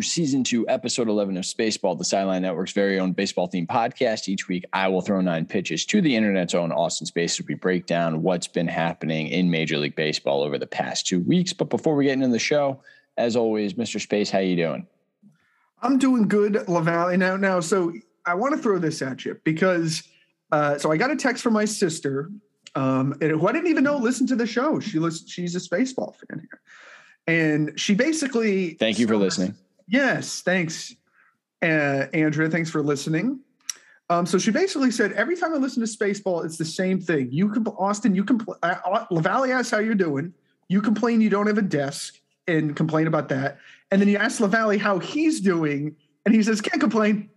to season two, episode 11 of Spaceball, the Sideline Network's very own baseball themed podcast. Each week, I will throw nine pitches to the internet's own Austin Space as we break down what's been happening in Major League Baseball over the past two weeks. But before we get into the show, as always, Mr. Space, how you doing? I'm doing good, Lavalle. Now, now, so I want to throw this at you because, uh, so I got a text from my sister, um, who I didn't even know listened to the show. She listens, she's a Spaceball fan here and she basically thank you for listening yes thanks uh, andrea. Thanks for listening. Um, so she basically said every time i listen to spaceball it's the same thing. You can austin you can uh, lavalle asks how you're doing? You complain you don't have a desk and complain about that. And then you ask lavalle how he's doing and he says can't complain.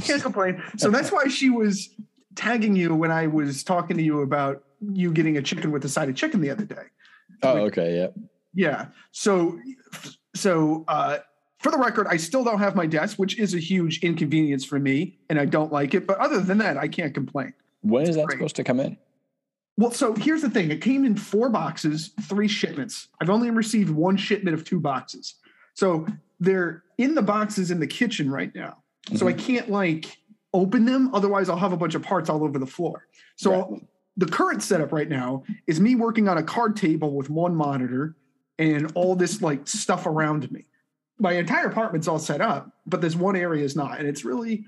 Can't complain. So that's why she was tagging you when i was talking to you about you getting a chicken with a side of chicken the other day. Oh like, okay yeah. Yeah. So, so uh, for the record, I still don't have my desk, which is a huge inconvenience for me, and I don't like it. But other than that, I can't complain. When is that Great. supposed to come in? Well, so here's the thing: it came in four boxes, three shipments. I've only received one shipment of two boxes, so they're in the boxes in the kitchen right now. Mm-hmm. So I mm-hmm. can't like open them, otherwise I'll have a bunch of parts all over the floor. So right. the current setup right now is me working on a card table with one monitor and all this like stuff around me. My entire apartment's all set up, but this one area is not. And it's really,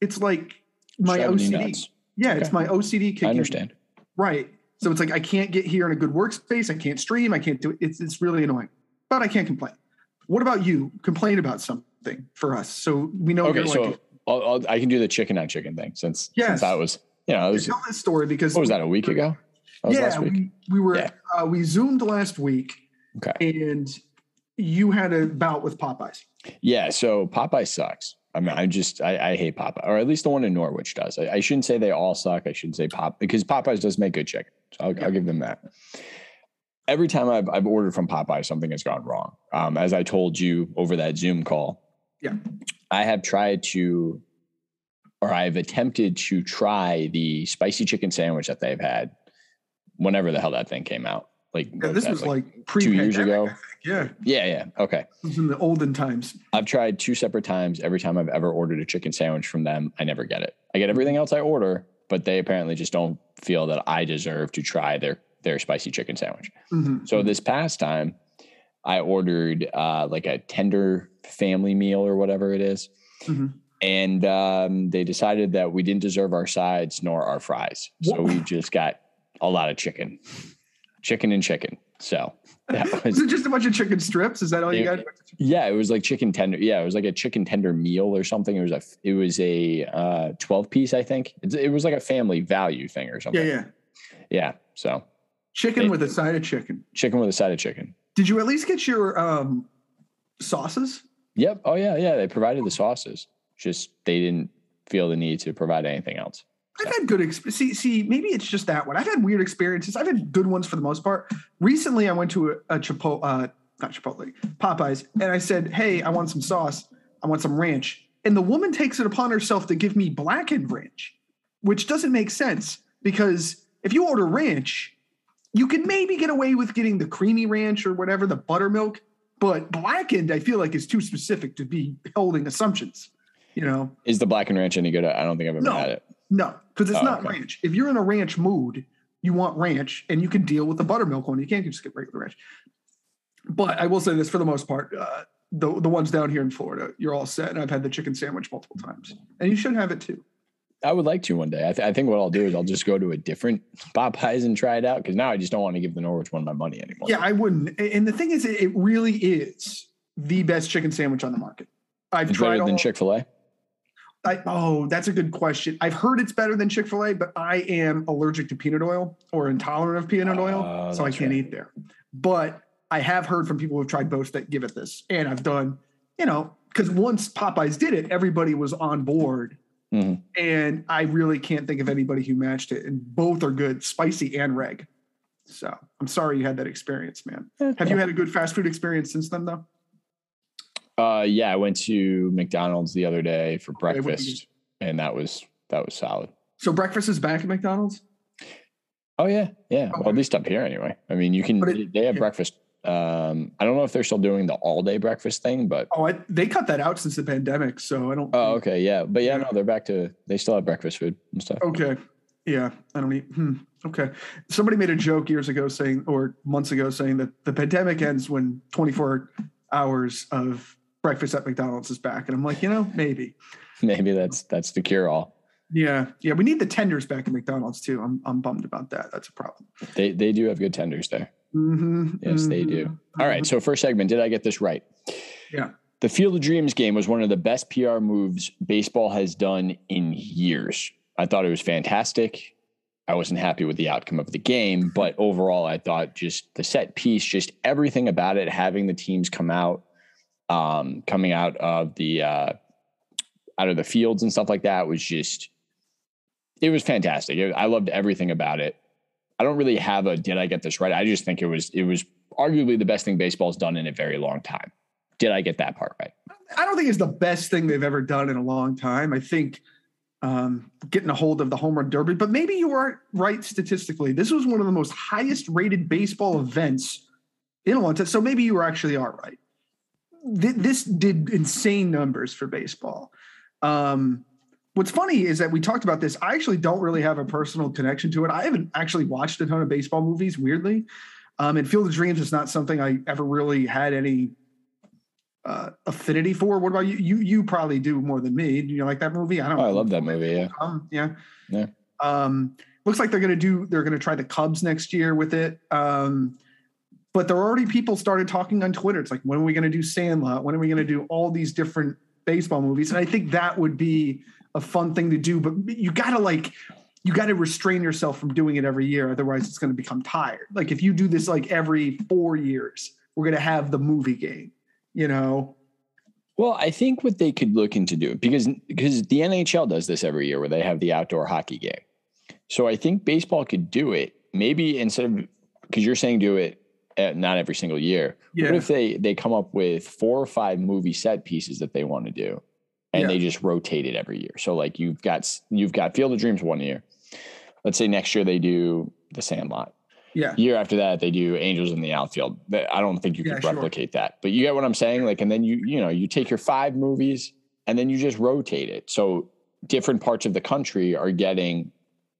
it's like my OCD. Nuts. Yeah, okay. it's my OCD kicking. I understand. Right. So it's like I can't get here in a good workspace. I can't stream. I can't do it. It's it's really annoying. But I can't complain. What about you? Complain about something for us, so we know. Okay, so like I'll, I'll, i can do the chicken on chicken thing since yes. since I was you know I was tell this story because what was that a week ago? yeah, we, we were yeah. uh, we zoomed last week Okay. And you had a bout with Popeyes. Yeah. So Popeye sucks. I mean, I just I, I, hate Popeye, or at least the one in Norwich does. I, I, shouldn't say they all suck. I shouldn't say Pop because Popeyes does make good chicken. So I'll, yeah. I'll give them that. Every time I've, I've ordered from Popeye, something has gone wrong. Um, as I told you over that Zoom call, yeah, I have tried to, or I've attempted to try the spicy chicken sandwich that they've had, whenever the hell that thing came out. Like yeah, this was like, like two years ago. Yeah. Yeah. Yeah. Okay. It was in the olden times. I've tried two separate times. Every time I've ever ordered a chicken sandwich from them, I never get it. I get everything else I order, but they apparently just don't feel that I deserve to try their their spicy chicken sandwich. Mm-hmm. So this past time, I ordered uh, like a tender family meal or whatever it is. Mm-hmm. And um, they decided that we didn't deserve our sides nor our fries. So we just got a lot of chicken chicken and chicken. So that was, was it just a bunch of chicken strips? Is that all it, you got? Yeah, it was like chicken tender. Yeah, it was like a chicken tender meal or something. It was a it was a uh, twelve piece, I think. It, it was like a family value thing or something. Yeah, yeah, yeah. So chicken with a side of chicken. Chicken with a side of chicken. Did you at least get your um, sauces? Yep. Oh yeah, yeah. They provided the sauces. Just they didn't feel the need to provide anything else. I've had good experience. See, see, maybe it's just that one. I've had weird experiences. I've had good ones for the most part. Recently, I went to a, a Chipotle, uh, not Chipotle, Popeyes, and I said, "Hey, I want some sauce. I want some ranch." And the woman takes it upon herself to give me blackened ranch, which doesn't make sense because if you order ranch, you can maybe get away with getting the creamy ranch or whatever, the buttermilk. But blackened, I feel like is too specific to be holding assumptions. You know, is the blackened ranch any good? I don't think I've ever no. had it. No, because it's oh, not okay. ranch. If you're in a ranch mood, you want ranch, and you can deal with the buttermilk one. You can't just get regular ranch. But I will say this for the most part, uh, the the ones down here in Florida, you're all set. And I've had the chicken sandwich multiple times, and you should have it too. I would like to one day. I, th- I think what I'll do is I'll just go to a different Popeyes and try it out because now I just don't want to give the Norwich one my money anymore. Yeah, I wouldn't. And the thing is, it really is the best chicken sandwich on the market. I've it's tried better than Chick Fil A. I, oh, that's a good question. I've heard it's better than Chick fil A, but I am allergic to peanut oil or intolerant of peanut oil. So I can't right. eat there. But I have heard from people who've tried both that give it this. And I've done, you know, because once Popeyes did it, everybody was on board. Mm-hmm. And I really can't think of anybody who matched it. And both are good, spicy and reg. So I'm sorry you had that experience, man. Have you had a good fast food experience since then, though? Uh, yeah, I went to McDonald's the other day for breakfast, and that was that was solid. So breakfast is back at McDonald's. Oh yeah, yeah. Okay. Well, at least up here anyway. I mean, you can. It, they have yeah. breakfast Um, I don't know if they're still doing the all day breakfast thing, but oh, I, they cut that out since the pandemic, so I don't. Oh, okay, yeah, but yeah, no, they're back to they still have breakfast food and stuff. Okay, yeah, I don't eat. Hmm. Okay, somebody made a joke years ago saying, or months ago, saying that the pandemic ends when 24 hours of breakfast at McDonald's is back, and I'm like, you know, maybe. Maybe that's that's the cure all. Yeah, yeah, we need the tenders back at McDonald's too. I'm I'm bummed about that. That's a problem. They they do have good tenders there. Mm-hmm, yes, they do. Mm-hmm. All right. So first segment, did I get this right? Yeah. The Field of Dreams game was one of the best PR moves baseball has done in years. I thought it was fantastic. I wasn't happy with the outcome of the game, but overall, I thought just the set piece, just everything about it, having the teams come out, um, coming out of the uh, out of the fields and stuff like that was just it was fantastic. I loved everything about it. I don't really have a did I get this right? I just think it was it was arguably the best thing baseball's done in a very long time. Did I get that part right? I don't think it's the best thing they've ever done in a long time. I think um, getting a hold of the home run derby, but maybe you are right statistically. This was one of the most highest rated baseball events in a long time. So maybe you actually all right. This did insane numbers for baseball. Um, what's funny is that we talked about this. I actually don't really have a personal connection to it. I haven't actually watched a ton of baseball movies, weirdly. Um, and Field of Dreams is not something I ever really had any uh, affinity for. What about you? You you probably do more than me. Do you like that movie? I don't. Oh, I love that movie. Yeah. Um, yeah. Yeah. Um, looks like they're gonna do. They're gonna try the Cubs next year with it. Um, but there are already people started talking on Twitter. It's like, when are we gonna do Sandlot? When are we gonna do all these different baseball movies? And I think that would be a fun thing to do, but you gotta like you got to restrain yourself from doing it every year otherwise it's going to become tired like if you do this like every four years we're going to have the movie game you know well i think what they could look into doing because because the nhl does this every year where they have the outdoor hockey game so i think baseball could do it maybe instead of because you're saying do it Eh, not every single year yeah. what if they they come up with four or five movie set pieces that they want to do and yeah. they just rotate it every year. So like you've got you've got Field of Dreams one year. Let's say next year they do The Sandlot. Yeah. Year after that they do Angels in the Outfield. I don't think you yeah, could replicate sure. that. But you get what I'm saying? Like and then you you know, you take your five movies and then you just rotate it. So different parts of the country are getting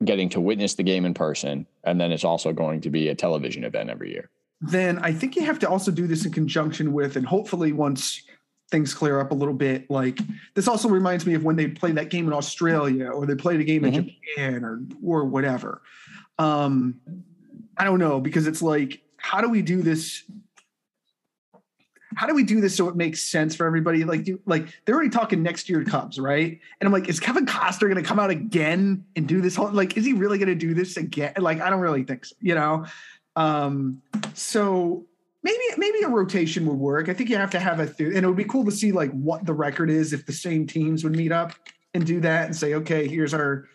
getting to witness the game in person and then it's also going to be a television event every year. Then I think you have to also do this in conjunction with and hopefully once things clear up a little bit. Like this also reminds me of when they played that game in Australia or they played a game mm-hmm. in Japan or or whatever. Um, I don't know because it's like, how do we do this? How do we do this so it makes sense for everybody? Like, do, like they're already talking next year Cubs, right? And I'm like, is Kevin Costner going to come out again and do this whole? Like, is he really going to do this again? Like, I don't really think so. You know, um, so maybe maybe a rotation would work. I think you have to have a th- and it would be cool to see like what the record is if the same teams would meet up and do that and say, okay, here's our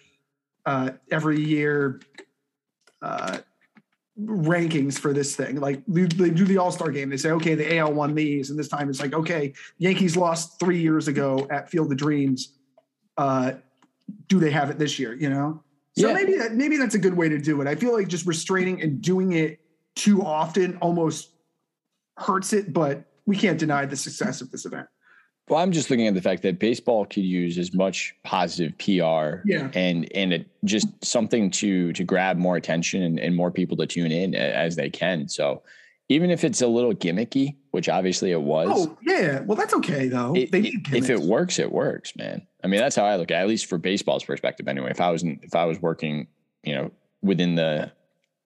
uh, every year uh, rankings for this thing. Like they, do the All Star game. They say, okay, the AL won these, and this time it's like, okay, Yankees lost three years ago at Field of Dreams. Uh, do they have it this year? You know. So yeah. maybe that maybe that's a good way to do it. I feel like just restraining and doing it too often almost hurts it, but we can't deny the success of this event. Well, I'm just looking at the fact that baseball could use as much positive PR yeah. and and it, just something to to grab more attention and, and more people to tune in as they can. So even if it's a little gimmicky, which obviously it was. Oh yeah, well that's okay though. It, if it works, it works, man. I mean that's how I look at it, at least for baseball's perspective. Anyway, if I was in, if I was working, you know, within the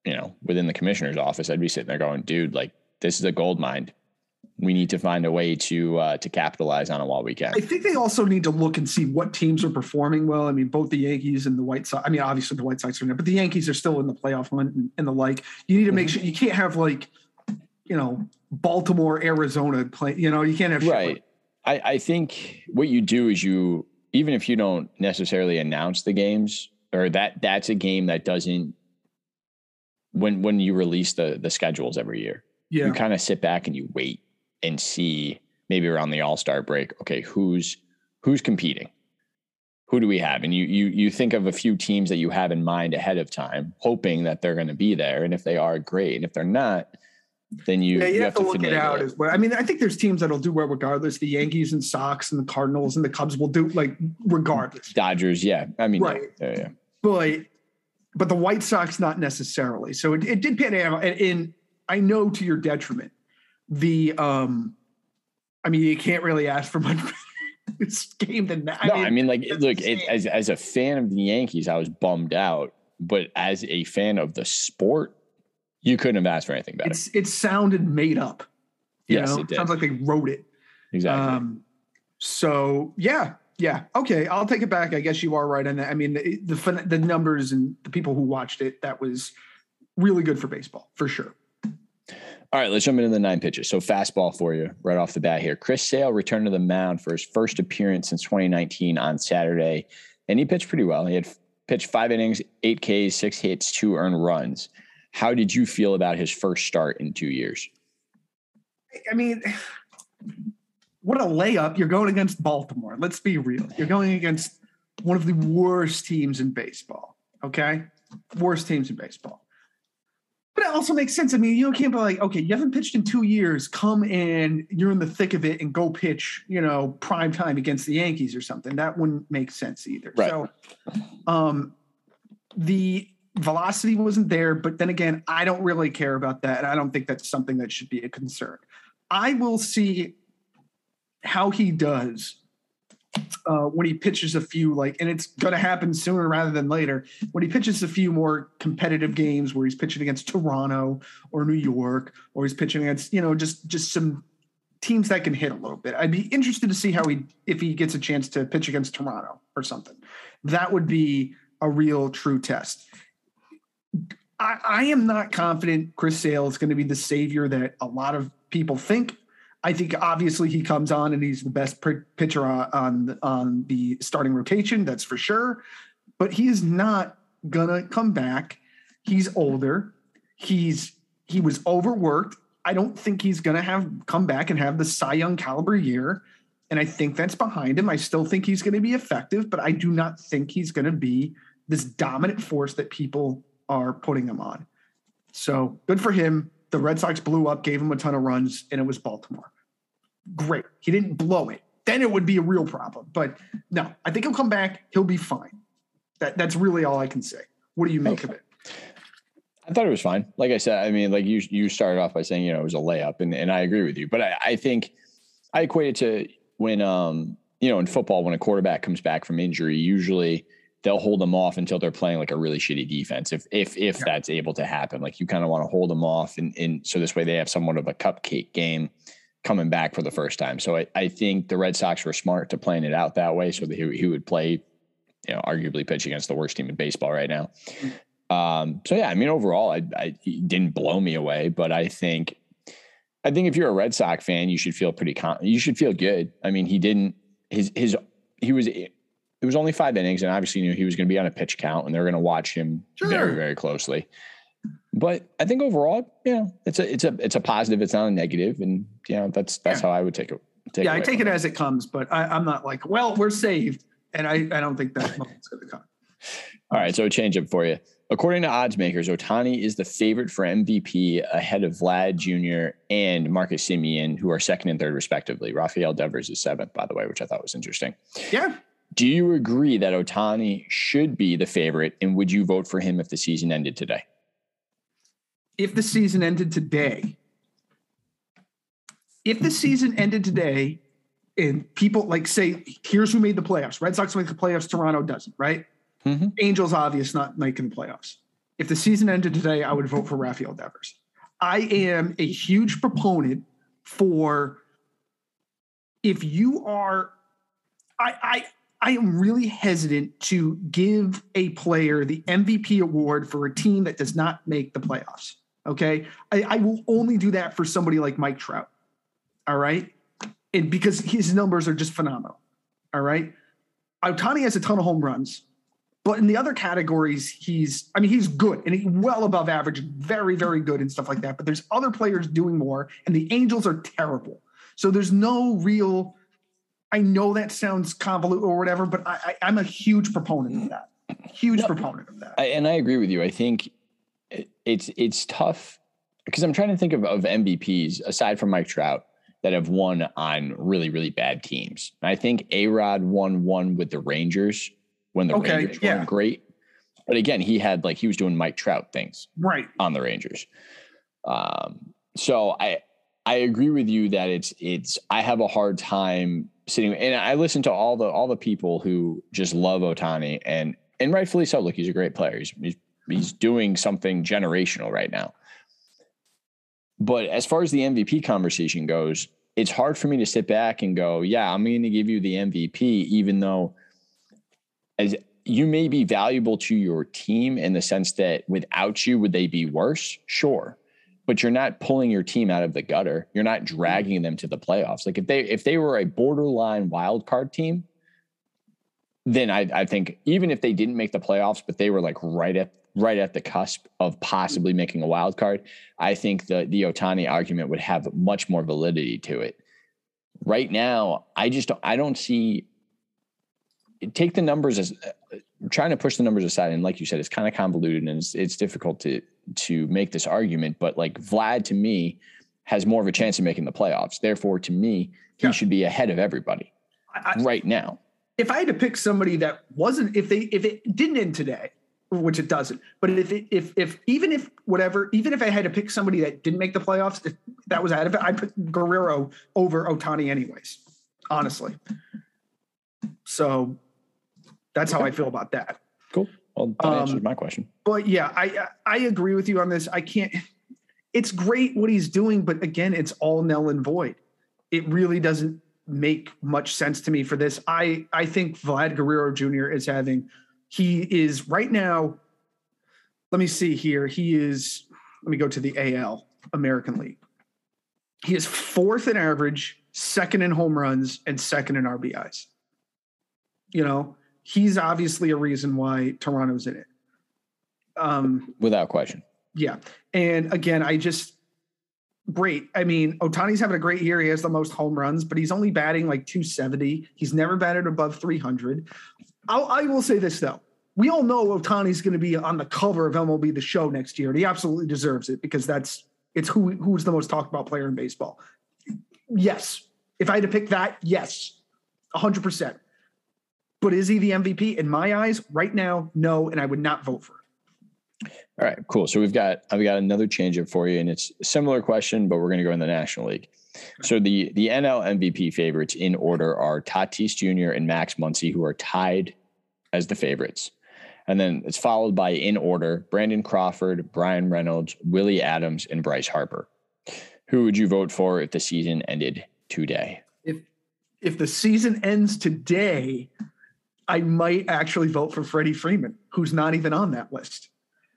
you know within the commissioner's office, I'd be sitting there going, dude, like this is a gold mine. We need to find a way to uh, to capitalize on it while we can. I think they also need to look and see what teams are performing well. I mean, both the Yankees and the White Sox. I mean, obviously the White Sox are in but the Yankees are still in the playoff hunt and, and the like. You need to make mm-hmm. sure you can't have like, you know, Baltimore, Arizona play. You know, you can't have right. I, I think what you do is you even if you don't necessarily announce the games or that that's a game that doesn't when when you release the the schedules every year yeah. you kind of sit back and you wait and see maybe around the all-star break okay who's who's competing who do we have and you you you think of a few teams that you have in mind ahead of time hoping that they're going to be there and if they are great and if they're not then you, yeah, you, you have, have, to look it out finagle as well. I mean, I think there's teams that'll do well regardless. The Yankees and Sox and the Cardinals and the Cubs will do like regardless. Dodgers, yeah. I mean, Right. yeah, yeah. but but the White Sox not necessarily. So it, it did pan out, and, and I know to your detriment. The um, I mean, you can't really ask for much. this game than that. no, I mean, like, look, it, as as a fan of the Yankees, I was bummed out, but as a fan of the sport, you couldn't have asked for anything better. it's it sounded made up. You Yes, know, it did. sounds like they wrote it. exactly. Um, so yeah, yeah, okay, I'll take it back. I guess you are right on that. I mean, the the, the numbers and the people who watched it, that was really good for baseball for sure. All right, let's jump into the nine pitches. So fastball for you right off the bat here. Chris Sale returned to the mound for his first appearance since 2019 on Saturday, and he pitched pretty well. He had pitched five innings, eight Ks, six hits, two earned runs. How did you feel about his first start in two years? I mean, what a layup! You're going against Baltimore. Let's be real. You're going against one of the worst teams in baseball. Okay, worst teams in baseball. But it also makes sense. I mean, you can't be like, okay, you haven't pitched in two years. Come in, you're in the thick of it, and go pitch. You know, prime time against the Yankees or something. That wouldn't make sense either. Right. So, um, the velocity wasn't there. But then again, I don't really care about that. and I don't think that's something that should be a concern. I will see how he does uh, when he pitches a few like, and it's going to happen sooner rather than later. When he pitches a few more competitive games where he's pitching against Toronto or New York, or he's pitching against you know just just some teams that can hit a little bit. I'd be interested to see how he if he gets a chance to pitch against Toronto or something. That would be a real true test. I, I am not confident Chris Sale is going to be the savior that a lot of people think. I think obviously he comes on and he's the best pitcher on, on the starting rotation. That's for sure. But he is not gonna come back. He's older. He's he was overworked. I don't think he's gonna have come back and have the Cy Young caliber year. And I think that's behind him. I still think he's going to be effective, but I do not think he's going to be this dominant force that people are putting him on. So good for him. The Red Sox blew up, gave him a ton of runs, and it was Baltimore. Great. He didn't blow it. Then it would be a real problem. But no, I think he'll come back. He'll be fine. That, that's really all I can say. What do you make of it? I thought it was fine. Like I said, I mean, like you you started off by saying, you know, it was a layup, and, and I agree with you. But I, I think I equate it to when um, you know, in football, when a quarterback comes back from injury, usually they'll hold them off until they're playing like a really shitty defense. If if if Yeah. that's able to happen. Like you kind of want to hold them off and, and so this way they have somewhat of a cupcake game coming back for the first time. So I, I think the Red Sox were smart to plan it out that way so that he, he would play, you know, arguably pitch against the worst team in baseball right now. Um, so yeah, I mean, overall, I, I he didn't blow me away, but I think, I think if you're a Red Sox fan, you should feel pretty con- you should feel good. I mean, he didn't his his he was it was only five innings, and obviously knew he was going to be on a pitch count, and they're going to watch him very Sure. very closely. But I think overall, you know, it's a it's a it's a positive. It's not a negative, and you know that's that's Yeah. how I would take it. Take yeah, I take it as it comes, but I, I'm not like, well, we're saved. And I, I don't think that moment's going to come. All right, so a change up for you. According to odds makers, Ohtani is the favorite for MVP ahead of Vlad Jr. and Marcus Semien, who are second and third respectively. Rafael Devers is seventh, by the way, which I thought was interesting. Yeah. Do you agree that Ohtani should be the favorite, and would you vote for him if the season ended today? If the season ended today, if the season ended today and people like say, here's who made the playoffs Red Sox make the playoffs, Toronto doesn't, right? Mhm. Angels, obvious, not making the playoffs. If the season ended today, I would vote for Rafael Devers. I am a huge proponent for if you are, I, I, I am really hesitant to give a player the MVP award for a team that does not make the playoffs. Okay. I, I will only do that for somebody like Mike Trout. All right. And because his numbers are just phenomenal. All right. Ohtani has a ton of home runs, but in the other categories, he's, I mean, he's good and he well above average, very, very good and stuff like that. But there's other players doing more, and the Angels are terrible. So there's no real, I know that sounds convoluted or whatever, but I, I, I'm a huge proponent of that. Huge No. proponent of that. I, and I agree with you. I think it- it's it's tough. because I'm trying to think of, of MVPs aside from Mike Trout that have won on really, really bad teams. I think A Rod won one with the Rangers when the okay, Rangers yeah. weren't great. But again, he had like he was doing Mike Trout things right on the Rangers. Um, so I I agree with you that it's it's I have a hard time sitting and I listen to all the all the people who just love Ohtani and and rightfully so. Look, he's a great player. He's he's, he's doing something generational right now. But as far as the MVP conversation goes, it's hard for me to sit back and go, yeah, I'm going to give you the MVP, even though as you may be valuable to your team in the sense that without you, would they be worse? Sure. But you're not pulling your team out of the gutter. You're not dragging them to the playoffs. Like if they if they were a borderline wild card team, then I, I think even if they didn't make the playoffs, but they were like right at right at the cusp of possibly making a wild card, I think the the Ohtani argument would have much more validity to it. Right now, I just don't, I don't see. Take the numbers as uh, trying to push the numbers aside, and like you said, it's kind of convoluted and it's it's difficult to to make this argument. But like Vlad, to me, has more of a chance of making the playoffs. Therefore, to me, he yeah. should be ahead of everybody I, right now. If I had to pick somebody that wasn't, if they if it didn't end today, which it doesn't. But if it, if if even if whatever, even if I had to pick somebody that didn't make the playoffs, if that was out of it, I put Guerrero over Ohtani anyways. Honestly, so that's okay. how I feel about that. Cool. Well, that um, answers my question. But yeah, I I agree with you on this. I can't. It's great what he's doing, but again, it's all null and void. It really doesn't make much sense to me for this. I I think Vlad Guerrero Jr. is having he is right now, let me see here. He is, let me go to the AL, American League. He is fourth in average, second in home runs, and second in RBIs. You know, he's obviously a reason why Toronto's in it. Um, Without question. Yeah. And again, I just, great. I mean, Ohtani's having a great year. He has the most home runs, but he's only batting like 270. He's never batted above 300. I'll, I will say this though. We all know Ohtani's going to be on the cover of MLB The Show next year, and he absolutely deserves it because that's it's who who's the most talked about player in baseball. Yes, if I had to pick that, yes, hundred percent. But is he the MVP? In my eyes, right now, no, and I would not vote for him. All right, cool. So we've got I've got another change up for you, and it's a similar question, but we're going to go in the National League. So the the NL MVP favorites in order are Tatis Jr. and Max Muncy, who are tied as the favorites. And then it's followed by in order Brandon Crawford, Bryan Reynolds, Willie Adams, and Bryce Harper. Who would you vote for if the season ended today? If if the season ends today, I might actually vote for Freddie Freeman, who's not even on that list.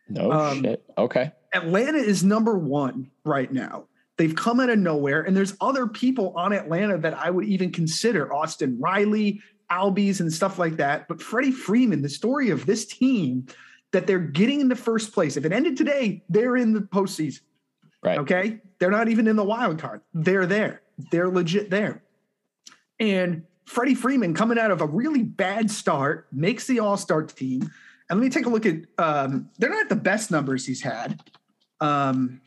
No um, shit. Okay. Atlanta is number one right now. They've come out of nowhere, and there's other people on Atlanta that I would even consider Austin Riley, Albies, and stuff like that. But Freddie Freeman, the story of this team that they're getting in the first place. If it ended today, they're in the postseason. Right. Okay. They're not even in the wild card. They're there. They're legit there. And Freddie Freeman coming out of a really bad start makes the All Star team. And let me take a look at. Um, they're not the best numbers he's had. Um,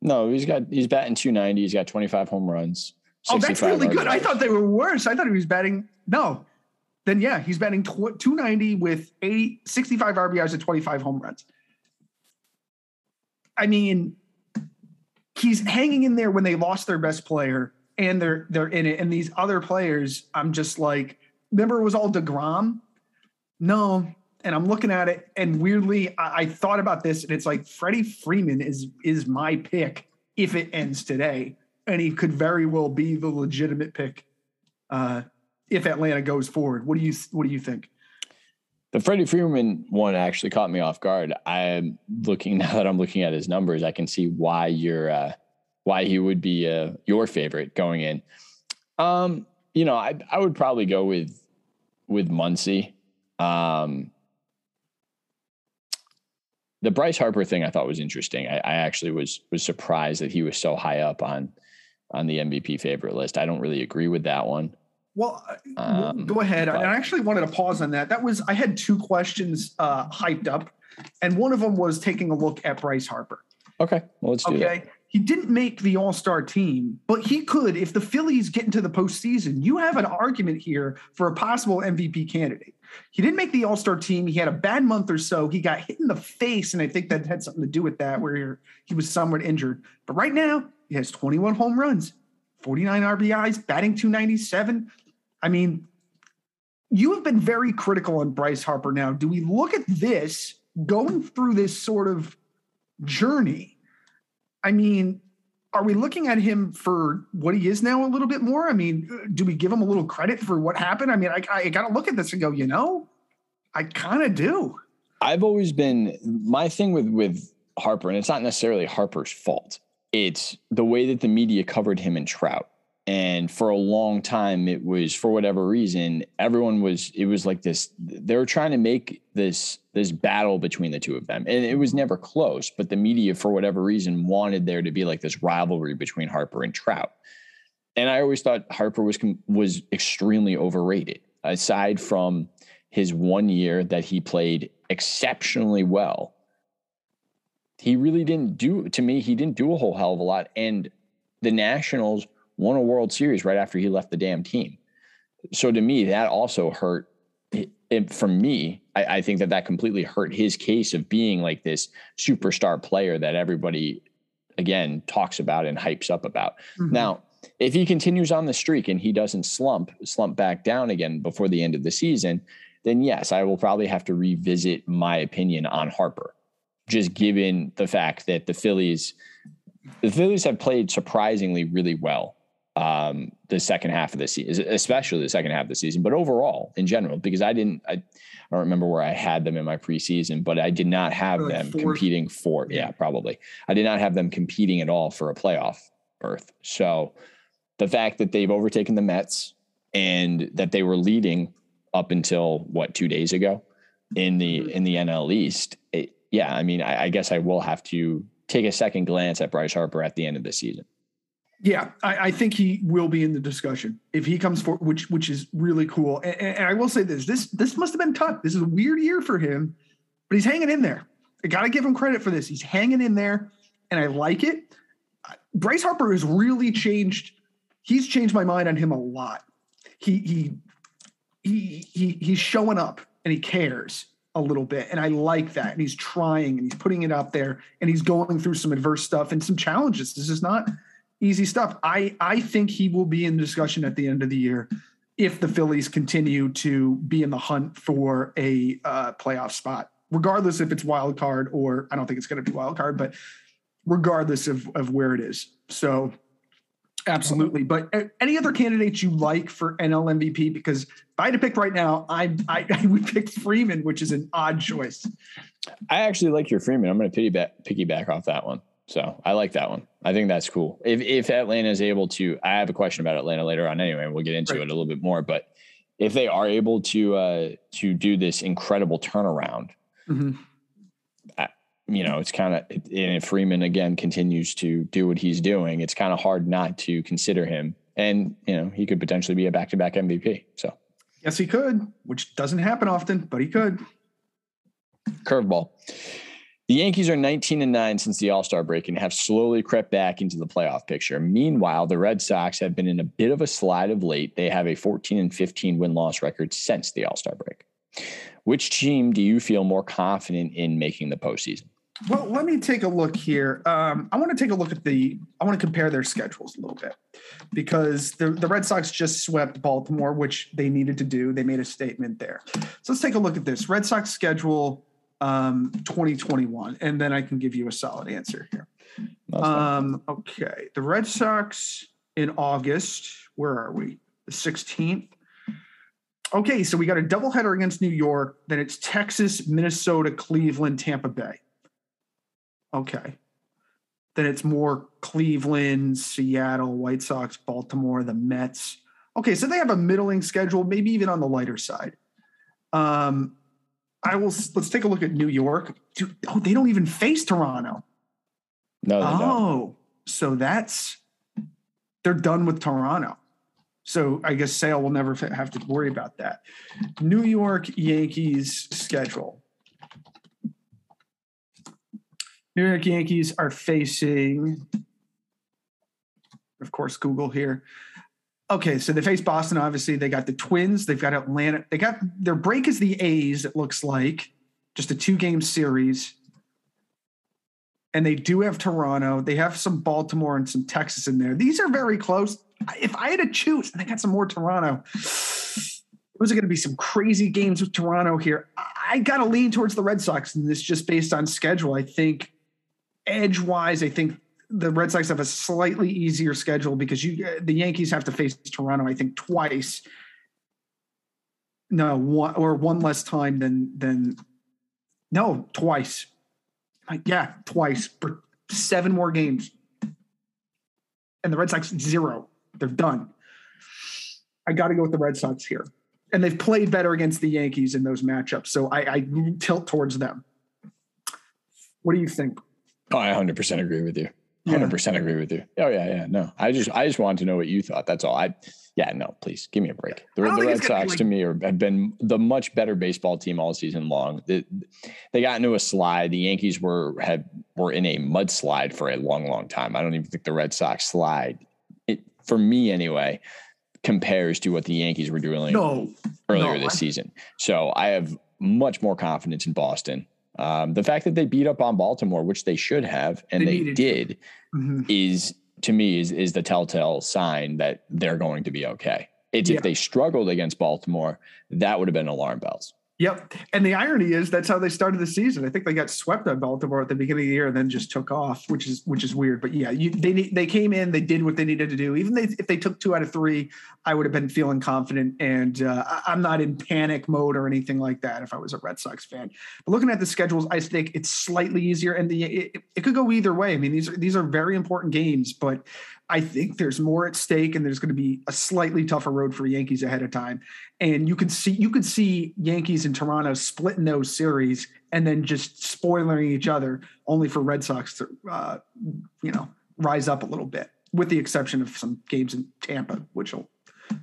no, he's got he's batting 290. He's got 25 home runs. Oh, that's really good. I thought they were worse. I thought he was batting. No, then yeah, he's batting 290 with 80, 65 RBIs and 25 home runs. I mean, he's hanging in there when they lost their best player and they're they're in it. And these other players, I'm just like, remember it was all DeGrom? No, and I'm looking at it, and weirdly, I, I, thought about this, and it's like Freddie Freeman is is my pick if it ends today, and he could very well be the legitimate pick uh, if Atlanta goes forward. What do you What do you think? The Freddie Freeman one actually caught me off guard. I'm looking now that I'm looking at his numbers, I can see why you're uh, why he would be uh, your favorite going in. Um, you know, I I would probably go with with Muncy. Um, the Bryce Harper thing I thought was interesting. I, I, actually was was surprised that he was so high up on on the MVP favorite list. I don't really agree with that one. Well, uh, um, go ahead. But, I actually wanted to pause on that. That was I had two questions uh, hyped up, and one of them was taking a look at Bryce Harper. Okay, well let's do okay? that. He didn't make the All Star team, but he could if the Phillies get into the postseason. You have an argument here for a possible MVP candidate. He didn't make the All Star team. He had a bad month or so. He got hit in the face, and I think that had something to do with that, where he was somewhat injured. But right now, he has 21 home runs, 49 RBIs, batting 297. I mean, you have been very critical on Bryce Harper now. Do we look at this going through this sort of journey? I mean, are we looking at him for what he is now a little bit more? I mean, do we give him a little credit for what happened? I mean, I, I got to look at this and go, you know, I kind of do. I've always been my thing with with Harper, and it's not necessarily Harper's fault. It's the way that the media covered him and Trout and for a long time it was for whatever reason everyone was it was like this they were trying to make this this battle between the two of them. And it was mm-hmm. never close but the media for whatever reason wanted there to be like this rivalry between Harper and Trout. And I always thought Harper was was extremely overrated aside from his one year that he played exceptionally well. He really didn't do to me he didn't do a whole hell of a lot. And the Nationals won a World Series right after he left the damn team. So to me, that also hurt. It, for me, I, I think that that completely hurt his case of being like this superstar player that everybody, again, talks about and hypes up about. Mm-hmm. Now, if he continues on the streak and he doesn't slump slump back down again before the end of the season, then yes, I will probably have to revisit my opinion on Harper. Just given the fact that the Phillies, the Phillies have played surprisingly really well um, the second half of the season, especially the second half of the season, but overall in general, because I didn't, I, I don't remember where I had them in my preseason, but I did not have like them fourth. competing for, yeah, probably. I did not have them competing at all for a playoff berth. So the fact that they've overtaken the Mets and that they were leading up until what, two days ago in the, mm-hmm. in the NL East, it, yeah, I mean, I, I guess I will have to take a second glance at Bryce Harper at the end of the season. Yeah, I, I, think he will be in the discussion if he comes for which which is really cool. And, and, I will say this: this this must have been tough. This is a weird year for him, but he's hanging in there. I got to give him credit for this. He's hanging in there, and I like it. Bryce Harper has really changed. He's changed my mind on him a lot. He he he he he's showing up and he cares a little bit, and I like that. And he's trying and he's putting it out there, and he's going through some adverse stuff and some challenges. This is not easy stuff. I I think he will be in discussion at the end of the year if the Phillies continue to be in the hunt for a uh, playoff spot, regardless if it's wild card or I don't think it's going to be wild card, but regardless of of where it is. So absolutely. But uh, any other candidates you like for NL MVP? Because if I had to pick right now, I, I, I would pick Freeman, which is an odd choice. I actually like your Freeman. I'm going to piggyback piggyback off that one. So I like that one. I think that's cool. If if Atlanta is able to, I have a question about Atlanta later on anyway. We'll get into right. it a little bit more. But if they are able to uh, to do this incredible turnaround, mm-hmm. I, you know, it's kind of and if Freeman again continues to do what he's doing, it's kind of hard not to consider him. And you know, he could potentially be a back to back MVP. So yes, he could, which doesn't happen often, but he could. Curveball. The Yankees are 19 and 9 since the All Star break and have slowly crept back into the playoff picture. Meanwhile, the Red Sox have been in a bit of a slide of late. They have a 14 and 15 win loss record since the All Star break. Which team do you feel more confident in making the postseason? Well, let me take a look here. Um, I want to take a look at the. I want to compare their schedules a little bit because the the Red Sox just swept Baltimore, which they needed to do. They made a statement there. So let's take a look at this Red Sox schedule um, 2021, and then I can give you a solid answer here. Um, okay, the Red Sox in August. Where are we? The 16th. Okay, so we got a doubleheader against New York. Then it's Texas, Minnesota, Cleveland, Tampa Bay. Okay. Then it's more Cleveland, Seattle, White Sox, Baltimore, the Mets. Okay, so they have a middling schedule, maybe even on the lighter side. Um, I will. Let's take a look at New York. Dude, oh, they don't even face Toronto. No. oh, don't. so that's they're done with Toronto. So I guess Sale will never have to worry about that. New York Yankees schedule. New York Yankees are facing, of course, Google here. Okay, so they face Boston. Obviously, they got the Twins. They've got Atlanta. They got their break is the A's. It looks like just a two game series, and they do have Toronto. They have some Baltimore and some Texas in there. These are very close. If I had to choose, and I got some more Toronto. Those are going to be some crazy games with Toronto here. I got to lean towards the Red Sox, and this just based on schedule. I think edge wise, I think the Red Sox have a slightly easier schedule because you uh, the Yankees have to face Toronto, I think, twice. No, one or one less time than than no, twice. Yeah, twice for seven more games. And the Red Sox zero. They're done. I got to go with the Red Sox here. And they've played better against the Yankees in those matchups. So I, I tilt towards them. What do you think? Oh, I 100% agree with you. 100% agree with you. Oh yeah, yeah. No, I just I just wanted to know what you thought. That's all. I yeah, no, please give me a break. The, the Red Sox like, to me are, have been the much better baseball team all season long. They, they got into a slide. The Yankees were had were in a mudslide for a long, long time. I don't even think the Red Sox slide, it, for me anyway, compares to what the Yankees were doing no, earlier no, this I, season. So I have much more confidence in Boston. Um, the fact that they beat up on Baltimore, which they should have, and they, they did, mm-hmm. is to me is is the telltale sign that they're going to be okay. It's yeah. if they struggled against Baltimore, that would have been alarm bells. Yep. And the irony is that's how they started the season. I think they got swept on Baltimore at the beginning of the year and then just took off, which is which is weird. But yeah, you, they they came in, they did what they needed to do. Even they, if they took two out of three, I would have been feeling confident. And uh, I'm not in panic mode or anything like that if I was a Red Sox fan. But looking at the schedules, I think it's slightly easier, and the it, it could go either way. I mean, these are these are very important games, but I think there's more at stake, and there's going to be a slightly tougher road for Yankees ahead of time. And you can see you could see Yankees and Toronto splitting those series and then just spoiling each other, only for Red Sox to uh, you know rise up a little bit, with the exception of some games in Tampa, which will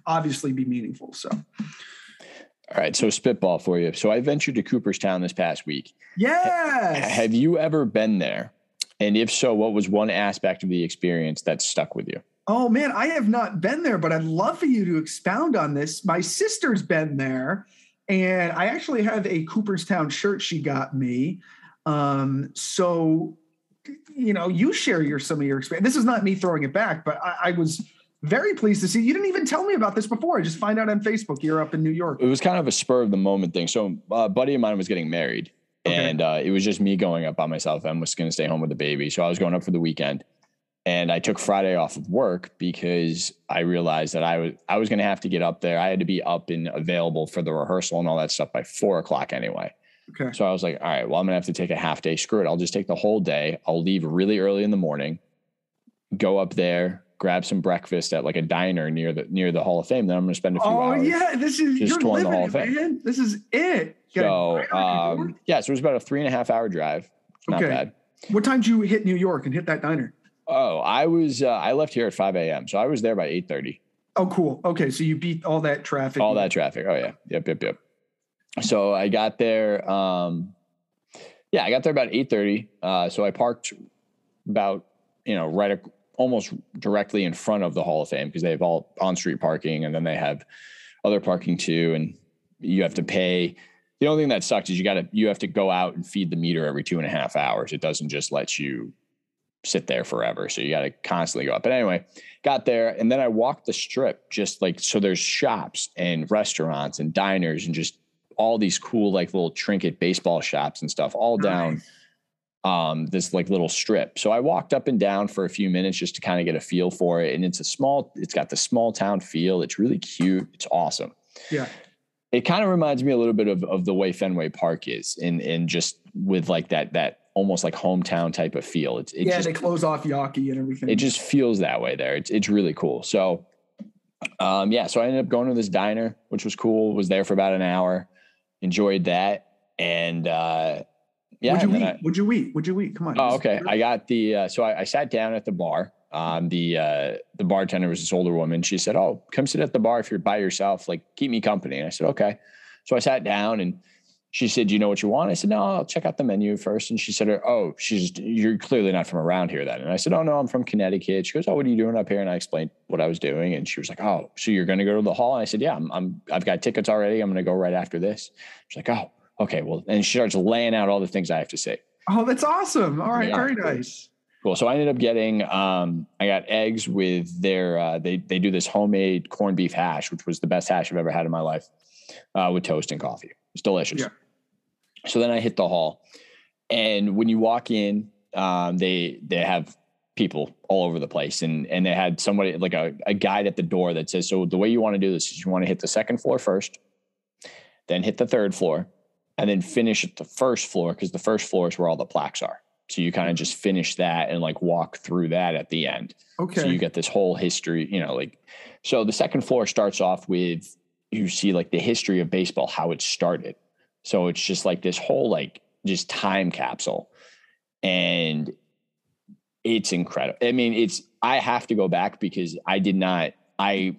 obviously be meaningful. So. All right, so spitball for you. So I ventured to Cooperstown this past week. Yes. Have you ever been there? And if so, what was one aspect of the experience that stuck with you? Oh man, I have not been there, but I'd love for you to expound on this. My sister's been there, and I actually have a Cooperstown shirt she got me. Um, so you know, you share your some of your experience. This is not me throwing it back, but I, I was very pleased to see you didn't even tell me about this before. I just find out on Facebook you're up in New York. It was kind of a spur of the moment thing. So a buddy of mine was getting married Okay. And uh, it was just me going up by myself. I was going to stay home with the baby. So I was going up for the weekend. And I took Friday off of work because I realized that I was I was going to have to get up there. I had to be up and available for the rehearsal and all that stuff by four o'clock anyway. Okay. So I was like, all right, well, I'm gonna have to take a half day. Screw it. I'll just take the whole day. I'll leave really early in the morning, go up there, grab some breakfast at like a diner near the near the Hall of Fame. Then I'm gonna spend a few oh, hours. Oh yeah, this is just you're living the Hall of Fame. man. This is it. So um, yeah, so it was about a three and a half hour drive. Not okay. bad. What time did you hit New York and hit that diner? Oh, I was uh, I left here at five a.m. So I was there by eight thirty. Oh, cool. Okay, so you beat all that traffic. All that traffic. Oh yeah. Yep. Yep. Yep. So I got there. Um, yeah, I got there about eight thirty. Uh, so I parked about you know right almost directly in front of the Hall of Fame because they have all on street parking and then they have other parking too, and you have to pay the only thing that sucks is you got to you have to go out and feed the meter every two and a half hours. It doesn't just let you sit there forever. So you got to constantly go up. But anyway, got there and then I walked the strip just like so there's shops and restaurants and diners and just all these cool like little trinket baseball shops and stuff all down um this like little strip. So I walked up and down for a few minutes just to kind of get a feel for it and it's a small it's got the small town feel. It's really cute. It's awesome. Yeah it kind of reminds me a little bit of, of the way Fenway Park is in in just with like that that almost like hometown type of feel. It's it yeah, just, they close off Yawkey and everything. It just feels that way there. It's it's really cool. So um yeah, so I ended up going to this diner, which was cool. Was there for about an hour, enjoyed that, and uh yeah. Would you eat? I, Would you eat? Would you eat? Come on. Oh, okay. I got the uh, so I, I sat down at the bar um, the uh, the bartender was this older woman. She said, "Oh, come sit at the bar if you're by yourself. Like, keep me company." And I said, "Okay." So I sat down, and she said, "Do you know what you want?" I said, "No, I'll check out the menu first. And she said, "Oh, she's you're clearly not from around here then." And I said, "Oh no, I'm from Connecticut." She goes, "Oh, what are you doing up here?" And I explained what I was doing, and she was like, "Oh, so you're going to go to the hall?" And I said, "Yeah, I'm, I'm I've got tickets already. I'm going to go right after this." She's like, "Oh, okay, well," and she starts laying out all the things I have to say. Oh, that's awesome! All right, yeah, very nice. Cool. So I ended up getting um, I got eggs with their uh, they they do this homemade corned beef hash, which was the best hash I've ever had in my life, uh, with toast and coffee. It's delicious. Yeah. So then I hit the hall, and when you walk in, um, they they have people all over the place, and and they had somebody like a, a guide at the door that says, so the way you want to do this is you want to hit the second floor first, then hit the third floor, and then finish at the first floor because the first floor is where all the plaques are. So you kind of just finish that and like walk through that at the end. Okay. So you get this whole history, you know, like so the second floor starts off with you see like the history of baseball, how it started. So it's just like this whole like just time capsule. And it's incredible. I mean, it's I have to go back because I did not I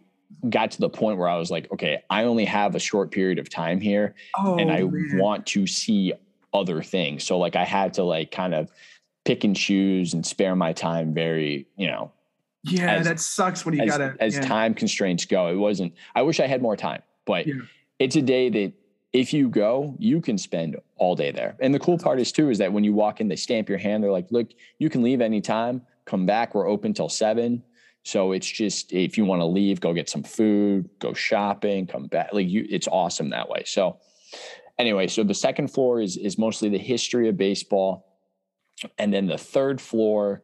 got to the point where I was like, okay, I only have a short period of time here oh, and I man. want to see other things. So like I had to like kind of pick and choose and spare my time very, you know. Yeah, as, that sucks when you as, gotta as yeah. time constraints go. It wasn't I wish I had more time, but yeah. it's a day that if you go, you can spend all day there. And the cool part is too is that when you walk in, they stamp your hand. They're like, "Look, you can leave anytime. Come back. We're open till seven. So it's just if you want to leave, go get some food, go shopping, come back. Like you, it's awesome that way. So anyway, so the second floor is is mostly the history of baseball, and then the third floor.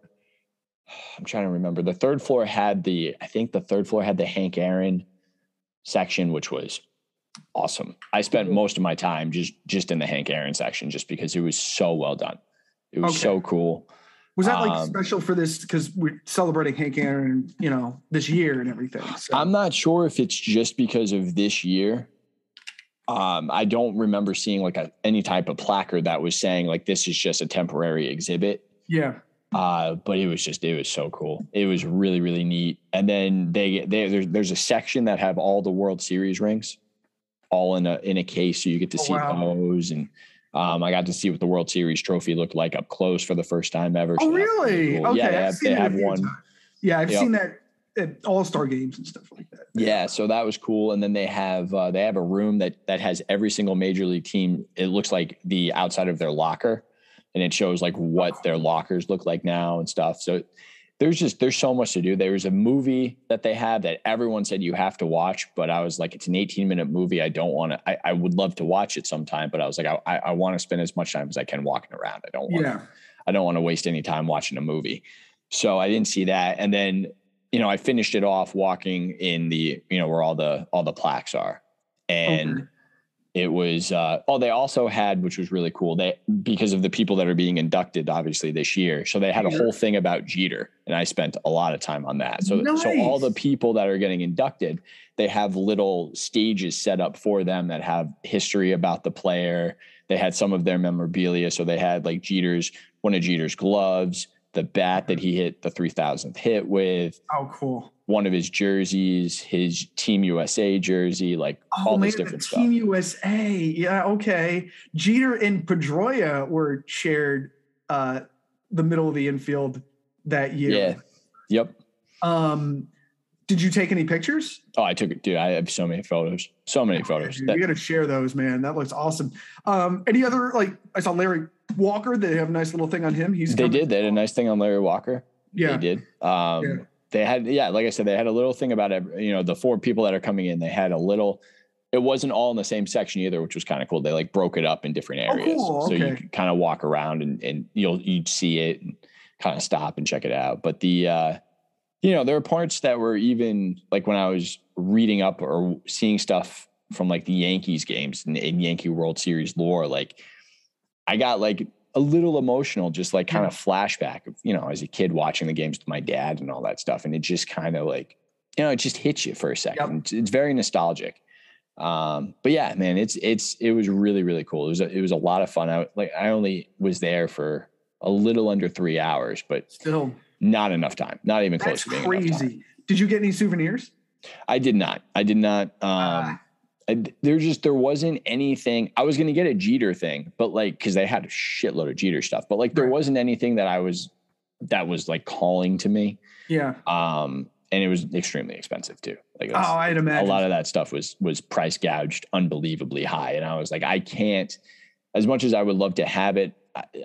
I'm trying to remember. The third floor had the I think the third floor had the Hank Aaron section, which was awesome. I spent most of my time just just in the Hank Aaron section just because it was so well done. It was okay. so cool. Was that like um, special for this because we're celebrating Hank Aaron, you know, this year and everything? So. I'm not sure if it's just because of this year. Um, I don't remember seeing like a, any type of placard that was saying like this is just a temporary exhibit. Yeah. Uh, but it was just it was so cool. It was really really neat. And then they they there's there's a section that have all the World Series rings all in a in a case, so you get to oh, see wow. those. And um, I got to see what the World Series trophy looked like up close for the first time ever. So oh, really? Cool. Okay, yeah, they have, they have one. Times. Yeah, I've yep. seen that at All Star games and stuff like that. Yeah, so that was cool. And then they have uh, they have a room that that has every single major league team. It looks like the outside of their locker, and it shows like what their lockers look like now and stuff. So there's just there's so much to do. There was a movie that they had that everyone said you have to watch, but I was like, it's an 18 minute movie. I don't want to. I, I would love to watch it sometime, but I was like, I, I want to spend as much time as I can walking around. I don't want. Yeah. I don't want to waste any time watching a movie. So I didn't see that, and then you know I finished it off walking in the you know where all the all the plaques are, and. Okay it was uh, oh they also had which was really cool they because of the people that are being inducted obviously this year. So they had a whole thing about jeter and i spent a lot of time on that. So nice. so all the people that are getting inducted they have little stages set up for them that have history about the player. They had some of their memorabilia. So they had like jeter's one of jeter's gloves the bat that he hit the 3000th hit with. Oh cool one of his jerseys, his Team USA jersey, like oh, all this different stuff. Team USA, yeah, okay. Jeter and Pedroia were shared uh, the middle of the infield that year. Yeah. Yep. Um, did you take any pictures? Oh, I took it, dude. I have so many photos. So many photos. Dude, that, you got to share those, man. That looks awesome. Um, any other like I saw Larry Walker. They have a nice little thing on him. He's they did. They had a nice thing on Larry Walker. Yeah, they did. Um, yeah they had yeah like i said they had a little thing about every, you know the four people that are coming in they had a little it wasn't all in the same section either which was kind of cool. They like broke it up in different oh, areas. oh, cool. so you could kind of walk around and, and you'll you'd see it and kind of stop and check it out. But the uh you know there are parts that were even like when i was reading up or seeing stuff from like the yankees games and, and yankee world series lore like i got like a little emotional, just like kind of flashback of, you know, as a kid watching the games with my dad and all that stuff. And it just kind of like, you know, it just hits you for a second. Yep. It's, it's, very nostalgic. Um, but yeah, man, it's, it's, it was really, really cool. It was, a, it was a lot of fun. I like, I only was there for a little under three hours, but still not enough time, not even close to being crazy. Did you get any souvenirs? I did not. I did not. Um, there just there wasn't anything. I was gonna get a Jeter thing, but like because they had a shitload of Jeter stuff, but like there right. wasn't anything that I was that was like calling to me. Yeah. Um, and it was extremely expensive too. Like oh, I'd imagine a lot of that stuff was was price gouged unbelievably high, and I was like, I can't. As much as I would love to have it,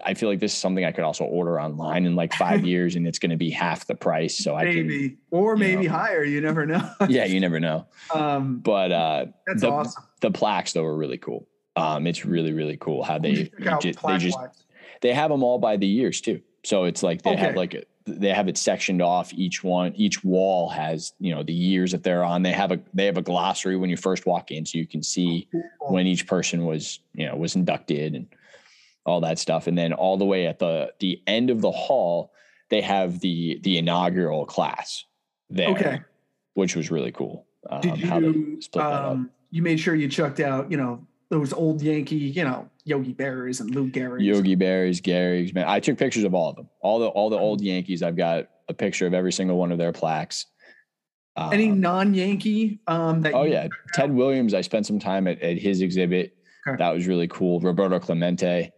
I feel like this is something I could also order online in like five years, and it's going to be half the price. So maybe, I can, or maybe know, higher. You never know. yeah, you never know. Um, but uh, that's the, awesome. The plaques though are really cool. Um, it's really really cool how they just, they just they have them all by the years too. So it's like they okay. have like a, they have it sectioned off each one each wall has you know the years that they're on they have a they have a glossary when you first walk in so you can see when each person was you know was inducted and all that stuff and then all the way at the the end of the hall they have the the inaugural class there okay which was really cool um, Did you, um, you made sure you chucked out you know those old Yankee, you know, Yogi Berras and Lou Gehrig. Yogi Berras, Gehrigs, man. I took pictures of all of them. All the all the old Yankees. I've got a picture of every single one of their plaques. Um, Any non-Yankee? Um, that oh yeah, Ted Williams. I spent some time at, at his exhibit. Okay. That was really cool. Roberto Clemente.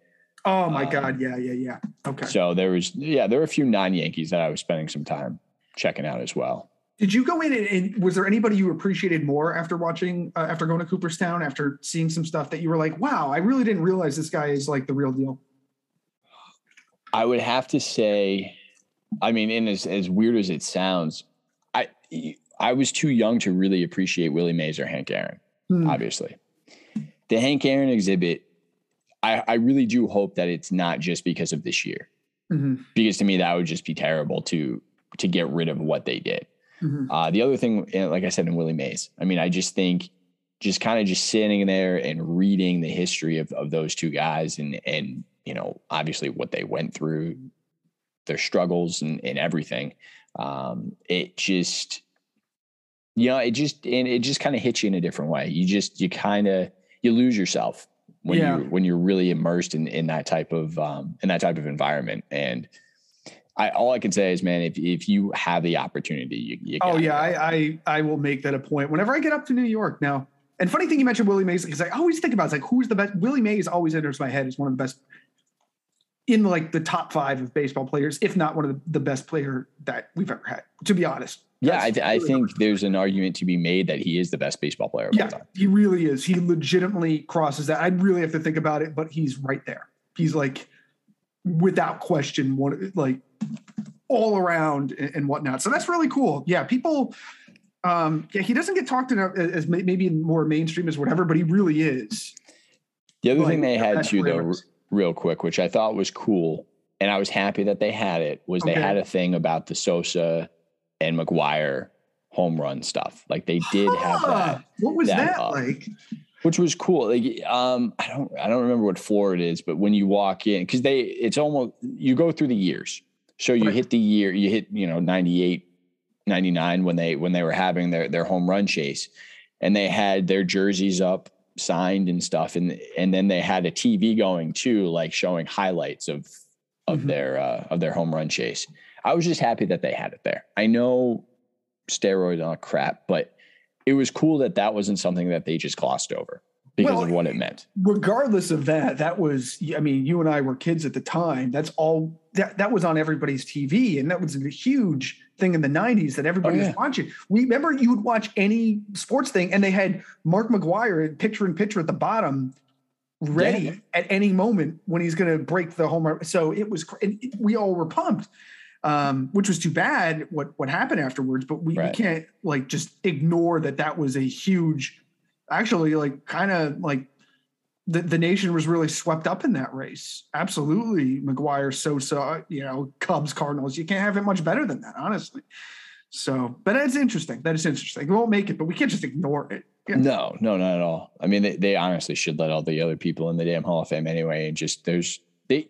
Oh my um, God! Yeah, yeah, yeah. Okay. So there was yeah there were a few non-Yankees that I was spending some time checking out as well. Did you go in and, and, was there anybody you appreciated more after watching uh, after going to Cooperstown after seeing some stuff that you were like, wow, I really didn't realize this guy is like the real deal? I would have to say, I mean, in as as weird as it sounds, I I was too young to really appreciate Willie Mays or Hank Aaron. Hmm. Obviously, the Hank Aaron exhibit, I I really do hope that it's not just because of this year, mm-hmm. because to me that would just be terrible to to get rid of what they did. Mm-hmm. Uh, the other thing, like I said, in Willie Mays, I mean, I just think just kind of just sitting there and reading the history of, of those two guys and, and, you know, obviously what they went through, their struggles and, and everything. Um, it just, you know, it just, and it just kind of hits you in a different way. You just, you kind of, you lose yourself when yeah. you when you're really immersed in, in that type of, um, in that type of environment. And, I all I can say is, man, if if you have the opportunity, you, you oh yeah, I, I I will make that a point whenever I get up to New York now. And funny thing you mentioned Willie Mays because I always think about it's like who's the best. Willie Mays always enters my head as one of the best in like the top five of baseball players, if not one of the, the best player that we've ever had. To be honest. Yeah, I, th- really I, think hard. there's an argument to be made that he is the best baseball player. yeah, he really is. He legitimately crosses that. I'd really have to think about it, but he's right there. He's like, without question, one like all around and, and whatnot. So that's really cool. Yeah, people. Um, yeah, he doesn't get talked about as maybe more mainstream as whatever, but he really is. The other like, thing they had too, though, real quick, which I thought was cool, and I was happy that they had it, was okay. they had a thing about the Sosa and McGwire home run stuff. Like they did have that. What was that, that like? Which was cool. Like um, I don't I don't remember what floor it is, but when you walk in, because they it's almost you go through the years. So you right. hit the year, you hit, you know, 98, 99 when they when they were having their their home run chase. And they had their jerseys up signed and stuff. And and then they had a TV going too, like showing highlights of of mm-hmm. their uh, of their home run chase. I was just happy that they had it there. I know steroids are crap, but it was cool that that wasn't something that they just glossed over because well, of what it meant. Regardless of that, that was I mean, you and I were kids at the time. That's all that that was on everybody's TV, and that was a huge thing in the '90s that everybody oh, yeah. was watching. We remember you would watch any sports thing, and they had Mark McGwire picture in picture at the bottom, ready yeah. at any moment when he's going to break the home run. So it was, we all were pumped. Um, which was too bad what what happened afterwards, but we, right. we can't like just ignore that that was a huge actually like kind of like the, the nation was really swept up in that race. Absolutely. McGwire, Sosa, you know, Cubs, Cardinals. You can't have it much better than that, honestly. So, but that's interesting. That is interesting. We won't make it, but we can't just ignore it. Yeah. No, no, not at all. I mean, they, they honestly should let all the other people in the damn Hall of Fame anyway. And just there's they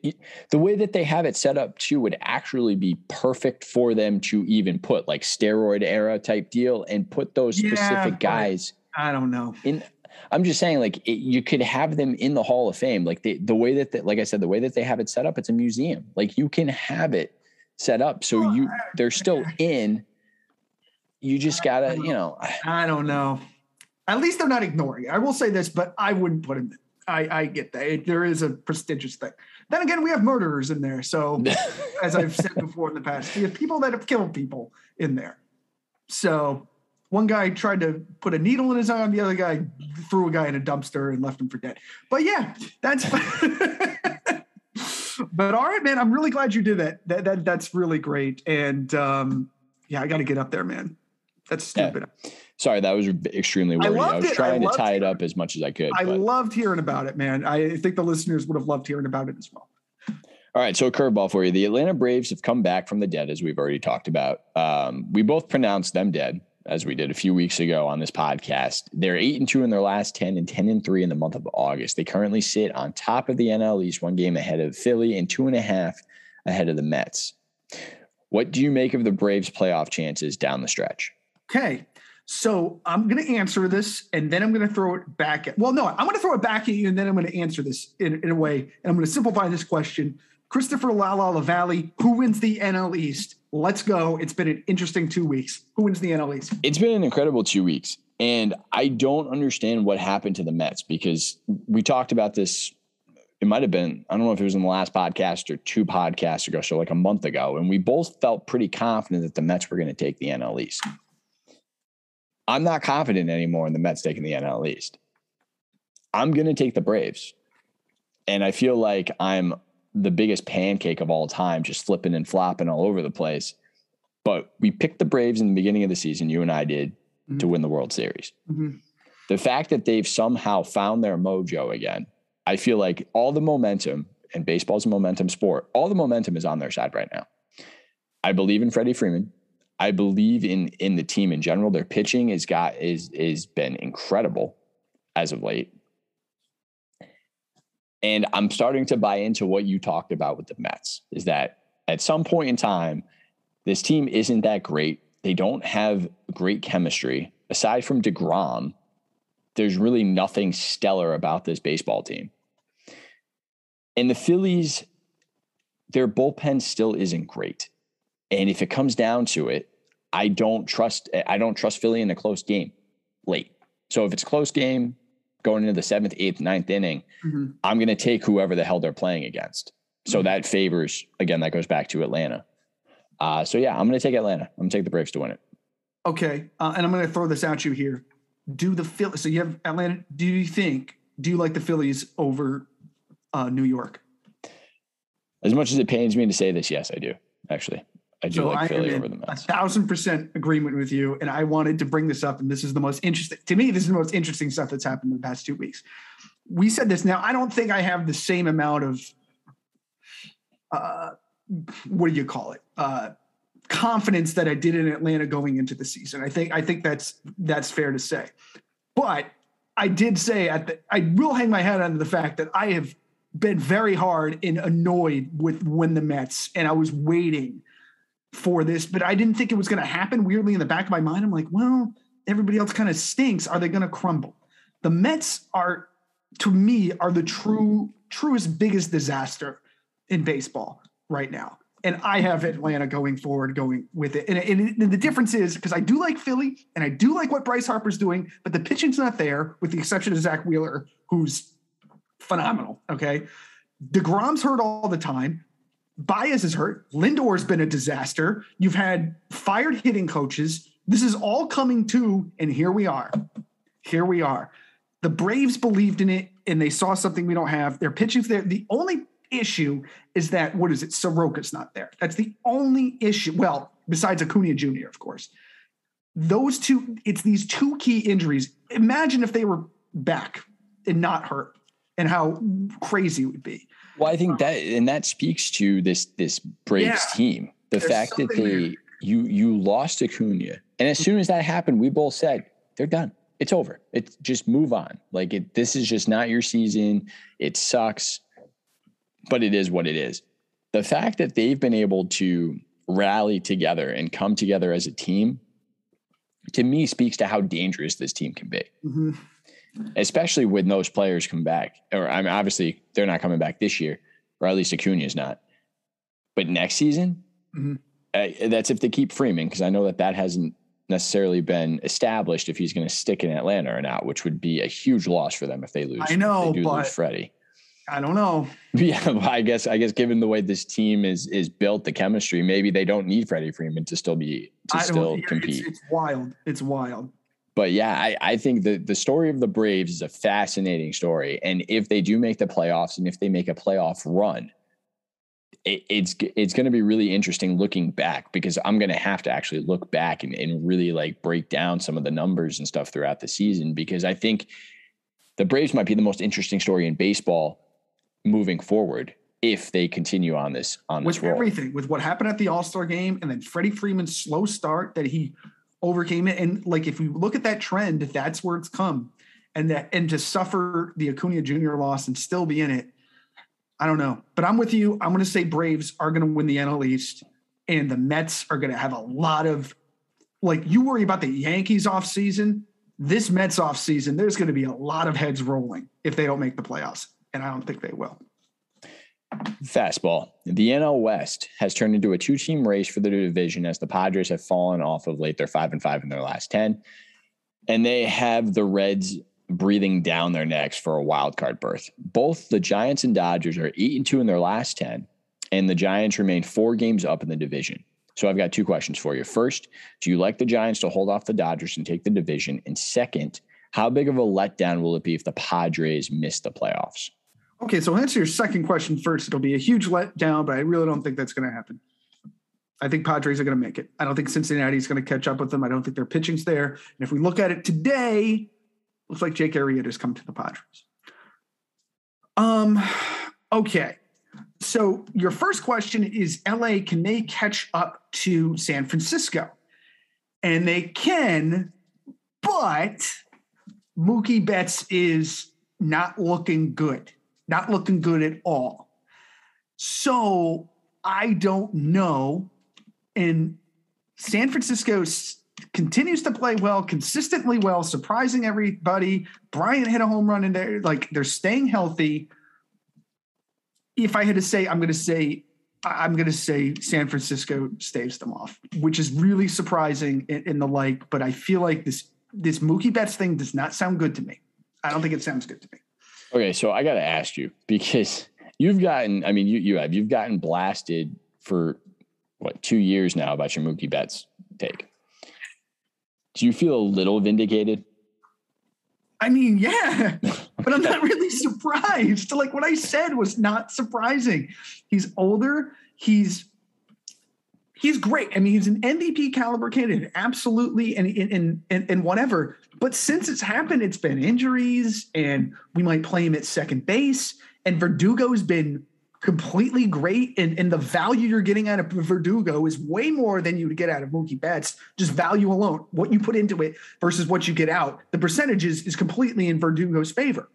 the way that they have it set up too would actually be perfect for them to even put like steroid era type deal and put those yeah, specific guys I don't know. In I'm just saying, like it, you could have them in the Hall of Fame, like the the way that, they, like I said, the way that they have it set up, it's a museum. Like you can have it set up so you they're still in. You just gotta, you know. I don't know. At least they're not ignoring it. I will say this, but I wouldn't put him. I, I get that. It, there is a prestigious thing. Then again, we have murderers in there. So, as I've said before in the past, we have people that have killed people in there. So, one guy tried to put a needle in his arm, the other guy threw a guy in a dumpster and left him for dead. But yeah, that's. but all right, man, I'm really glad you did that. That, that that's really great. And um, yeah, I got to get up there, man. That's stupid. Yeah. Sorry, that was extremely wordy. I, I was it. trying I to tie it up as much as I could. I but. loved hearing about it, man. I think the listeners would have loved hearing about it as well. All right, so a curveball for you. The Atlanta Braves have come back from the dead, as we've already talked about. Um, we both pronounced them dead, as we did a few weeks ago on this podcast. They're eight and two in their last ten, and ten and three in the month of August. They currently sit on top of the NL East, one game ahead of Philly, and two and a half ahead of the Mets. What do you make of the Braves' playoff chances down the stretch? Okay, so I'm going to answer this and then I'm going to throw it back at, well, no, I'm going to throw it back at you and then I'm going to answer this in, in a way. And I'm going to simplify this question. Christopher Lala LaValle, who wins the NL East? Let's go. It's been an interesting two weeks. Who wins the NL East? It's been an incredible two weeks. And I don't understand what happened to the Mets because we talked about this. It might have been, I don't know if it was in the last podcast or two podcasts ago, so like a month ago. And we both felt pretty confident that the Mets were going to take the NL East. I'm not confident anymore in the Mets taking the NL East. I'm going to take the Braves. And I feel like I'm the biggest pancake of all time, just flipping and flopping all over the place. But we picked the Braves in the beginning of the season, you and I did, mm-hmm. to win the World Series. Mm-hmm. The fact that they've somehow found their mojo again, I feel like all the momentum, and baseball's a momentum sport, all the momentum is on their side right now. I believe in Freddie Freeman. I believe in in the team in general. Their pitching has got is is been incredible as of late. And I'm starting to buy into what you talked about with the Mets is that at some point in time, this team isn't that great. They don't have great chemistry. Aside from DeGrom, there's really nothing stellar about this baseball team. And the Phillies, their bullpen still isn't great. And if it comes down to it, I don't trust I don't trust Philly in a close game late. So if it's a close game going into the seventh, eighth, ninth inning, mm-hmm. I'm going to take whoever the hell they're playing against. So mm-hmm. that favors again. That goes back to Atlanta. Uh, so yeah, I'm going to take Atlanta. I'm going to take the Braves to win it. Okay, uh, and I'm going to throw this at you here. Do the Phillies? So you have Atlanta. Do you think? Do you like the Phillies over uh, New York? As much as it pains me to say this, yes, I do. Actually, I do so like Philly over the Mets. A thousand percent agreement with you. And I wanted to bring this up. And this is the most interesting to me, this is the most interesting stuff that's happened in the past two weeks. We said this now. I don't think I have the same amount of uh, what do you call it? Uh, confidence that I did in Atlanta going into the season. I think I think that's that's fair to say. But I did say at the I will hang my head under the fact that I have been very hard and annoyed with when the Mets and I was waiting for this, but I didn't think it was going to happen. Weirdly, in the back of my mind, I'm like, well, everybody else kind of stinks. Are they going to crumble? The Mets are, to me, are the true, truest, biggest disaster in baseball right now. And I have Atlanta going forward, going with it. And, and, and the difference is because I do like Philly and I do like what Bryce Harper's doing, but the pitching's not there, with the exception of Zack Wheeler, who's phenomenal. Okay. DeGrom's hurt all the time. Baez is hurt. Lindor's been a disaster. You've had fired hitting coaches. This is all coming to, and here we are. Here we are. The Braves believed in it and they saw something we don't have. Their pitching's there. The only issue is that, what is it? Soroka's not there. That's the only issue. Well, besides Acuna Jr., of course. Those two, it's these two key injuries. Imagine if they were back and not hurt and how crazy it would be. Well, I think that and that speaks to this this Braves yeah, team. The fact that they there. you you lost Acuna, and as soon as that happened, we both said they're done. It's over. It's just move on. Like it, this is just not your season. It sucks, but it is what it is. The fact that they've been able to rally together and come together as a team, to me, speaks to how dangerous this team can be. Mm-hmm especially when those players come back. Or I mean, obviously they're not coming back this year, or at least Acuna is not. But next season, mm-hmm. uh, that's if they keep Freeman, because I know that that hasn't necessarily been established if he's going to stick in Atlanta or not, which would be a huge loss for them if they lose. I know, they do but lose Freddie. I don't know. Yeah, well, I guess I guess given the way this team is is built, the chemistry, maybe they don't need Freddie Freeman to still be to still compete. It's, it's, wild. It's wild. But yeah, I, I think the the story of the Braves is a fascinating story, and if they do make the playoffs, and if they make a playoff run, it, it's it's going to be really interesting looking back because I'm going to have to actually look back and, and really like break down some of the numbers and stuff throughout the season because I think the Braves might be the most interesting story in baseball moving forward if they continue on this on with this everything with what happened at the All Star game and then Freddie Freeman's slow start that he overcame it and like if we look at that trend, that's where it's come, and that and to suffer the Acuna Jr. loss and still be in it, I don't know. But I'm with you. I'm going to say Braves are going to win the NL East, and the Mets are going to have a lot of like you worry about the Yankees off season. This Mets off season, there's going to be a lot of heads rolling if they don't make the playoffs and I don't think they will. Fastball. The NL West has turned into a two-team race for the division as the Padres have fallen off of late. They're five and five in their last ten, and they have the Reds breathing down their necks for a wild card berth. Both the Giants and Dodgers are eight and two in their last ten, and the Giants remain four games up in the division. So I've got two questions for you. First, do you like the Giants to hold off the Dodgers and take the division? And second, how big of a letdown will it be if the Padres miss the playoffs? Okay, so I'll answer your second question first. It'll be a huge letdown, but I really don't think that's going to happen. I think Padres are going to make it. I don't think Cincinnati is going to catch up with them. I don't think their pitching's there. And if we look at it today, looks like Jake Arrieta's come to the Padres. Um, okay. So your first question is LA, can they catch up to San Francisco? And they can, but Mookie Betts is not looking good not looking good at all. So I don't know. And San Francisco continues to play well, consistently well, surprising everybody. Bryant hit a home run in there. Like they're staying healthy. If I had to say, I'm going to say, I'm going to say San Francisco staves them off, which is really surprising in, in the like. But I feel like this this Mookie Betts thing does not sound good to me. I don't think it sounds good to me. Okay, so I got to ask you because you've gotten, I mean, you you have you've gotten blasted for what two years now about your Mookie Betts take. Do you feel a little vindicated? I mean, yeah, but I'm not really surprised. Like what I said was not surprising. He's older. He's he's great. I mean, he's an MVP caliber candidate, absolutely, and and and and whatever. But since it's happened, it's been injuries, and we might play him at second base. And Verdugo's been completely great, and and the value you're getting out of Verdugo is way more than you would get out of Mookie Betts. Just value alone, what you put into it versus what you get out. The percentages is completely in Verdugo's favor.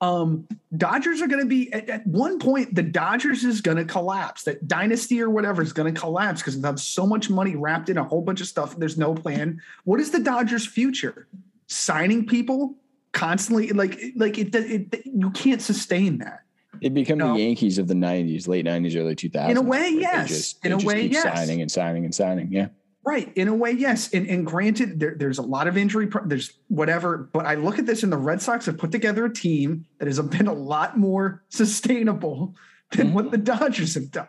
Um, Dodgers are going to be at, at, one point. The Dodgers is going to collapse. That dynasty or whatever is going to collapse because they have so much money wrapped in a whole bunch of stuff. There's no plan. What is the Dodgers' future? Signing people constantly, like like it. it, it you can't sustain that. It become know? the Yankees of the '90s, late '90s, early 2000s. In a way, yes. Just, in a way, yes. Signing and signing and signing. Yeah. Right. In a way, yes. And, and granted, there, there's a lot of injury, there's whatever, but I look at this and the Red Sox have put together a team that has been a lot more sustainable than mm-hmm. what the Dodgers have done.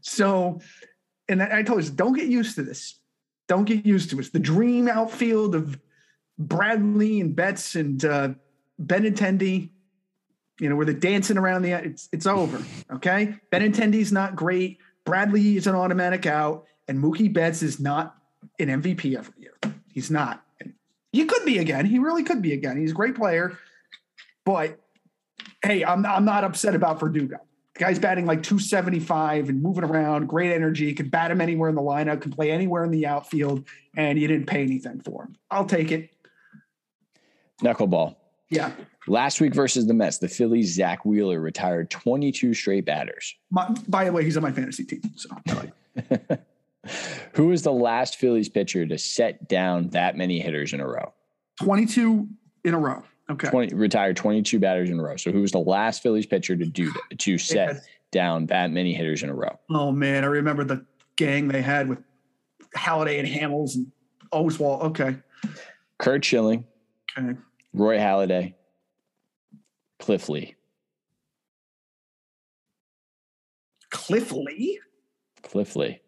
So, and I, told you, don't get used to this. Don't get used to it. It's the dream outfield of Bradley and Betts and uh, Benintendi, you know, where they're dancing around the, it's, it's over. Okay. Benintendi's not great. Bradley is an automatic out and Mookie Betts is not an MVP every year. He's not. He could be again. He really could be again. He's a great player. But hey, I'm, I'm not upset about Verdugo. The guy's batting like 275 and moving around, great energy, could bat him anywhere in the lineup, can play anywhere in the outfield, and you didn't pay anything for him. I'll take it. Knuckleball. Yeah. Last week versus the Mets, the Phillies, Zack Wheeler retired 22 straight batters. My, by the way, he's on my fantasy team. So Who was the last Phillies pitcher to set down that many hitters in a row? 22 in a row. Okay. 20, retired 22 batters in a row. So who was the last Phillies pitcher to do that, to set down that many hitters in a row? Oh man, I remember the gang they had with Halladay and Hamels and Oswalt. Okay. Curt Schilling, Okay. Roy Halladay, Cliff Lee. Cliff Lee Cliff Lee.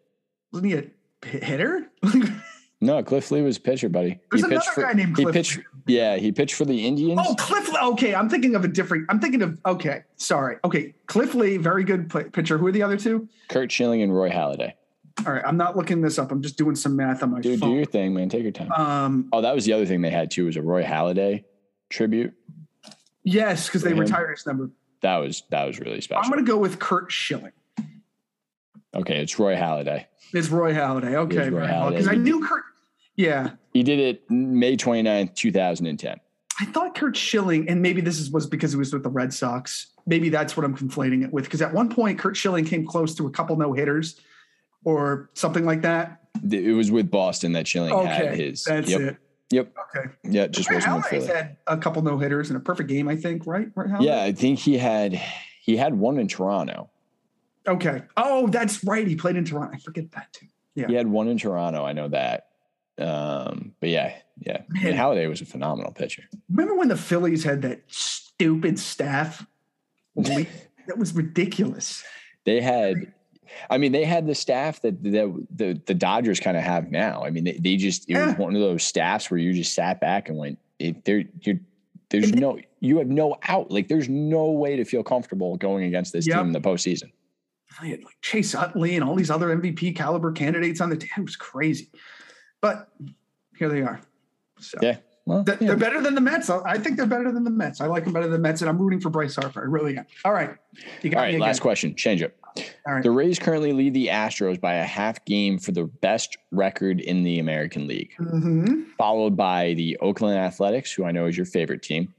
Wasn't he a hitter? No, Cliff Lee was a pitcher, buddy. There's he pitched another for, guy named he Cliff pitched, Lee. Yeah, he pitched for the Indians. oh, Cliff. Lee. Okay, I'm thinking of a different. I'm thinking of. Okay, sorry. Okay, Cliff Lee, very good pitcher. Who are the other two? Curt Schilling and Roy Halladay. All right, I'm not looking this up. I'm just doing some math on my Dude, do your thing, man. Take your time. um, Oh, that was the other thing they had too was a Roy Halladay tribute. yes, because they him. retired his number. That was that was really special. I'm going to go with Curt Schilling. Okay, it's Roy Halladay. It's Roy Halladay. Okay, Roy very well. Halladay. Because I knew Curt. Yeah, He did it May 29th, 2010. I thought Curt Schilling, and maybe this is, was because he was with the Red Sox. Maybe that's what I'm conflating it with. Because at one point, Curt Schilling came close to a couple no hitters or something like that. It was with Boston that Schilling had his. that's yep, it. Yep. Okay. Yeah, it just wasn't with Halladay's had a couple no hitters and a perfect game, I think. Right? Right? Yeah, I think he had he had one in Toronto. Okay. Oh, that's right. He played in Toronto. I forget that too. Yeah. He had one in Toronto. I know that. Um, but yeah, yeah. Man. And Halladay was a phenomenal pitcher. Remember when the Phillies had that stupid staff? That was ridiculous. They had, I mean, they had the staff that that the the Dodgers kind of have now. I mean, they, they just it Yeah. was one of those staffs where you just sat back and went, there, you're. There's no, you have no out. Like, there's no way to feel comfortable going against this Yep. team in the postseason. They had like Chase Utley and all these other MVP caliber candidates on the team. It was crazy. But here they are. So Yeah. Well, yeah. they're better than the Mets. I I think they're better than the Mets. I like them better than the Mets, and I'm rooting for Bryce Harper. I really am. All right. You got All me again. last question. Change it. All right. The Rays currently lead the Astros by a half game for the best record in the American League, Mhm. followed by the Oakland Athletics, who I know is your favorite team,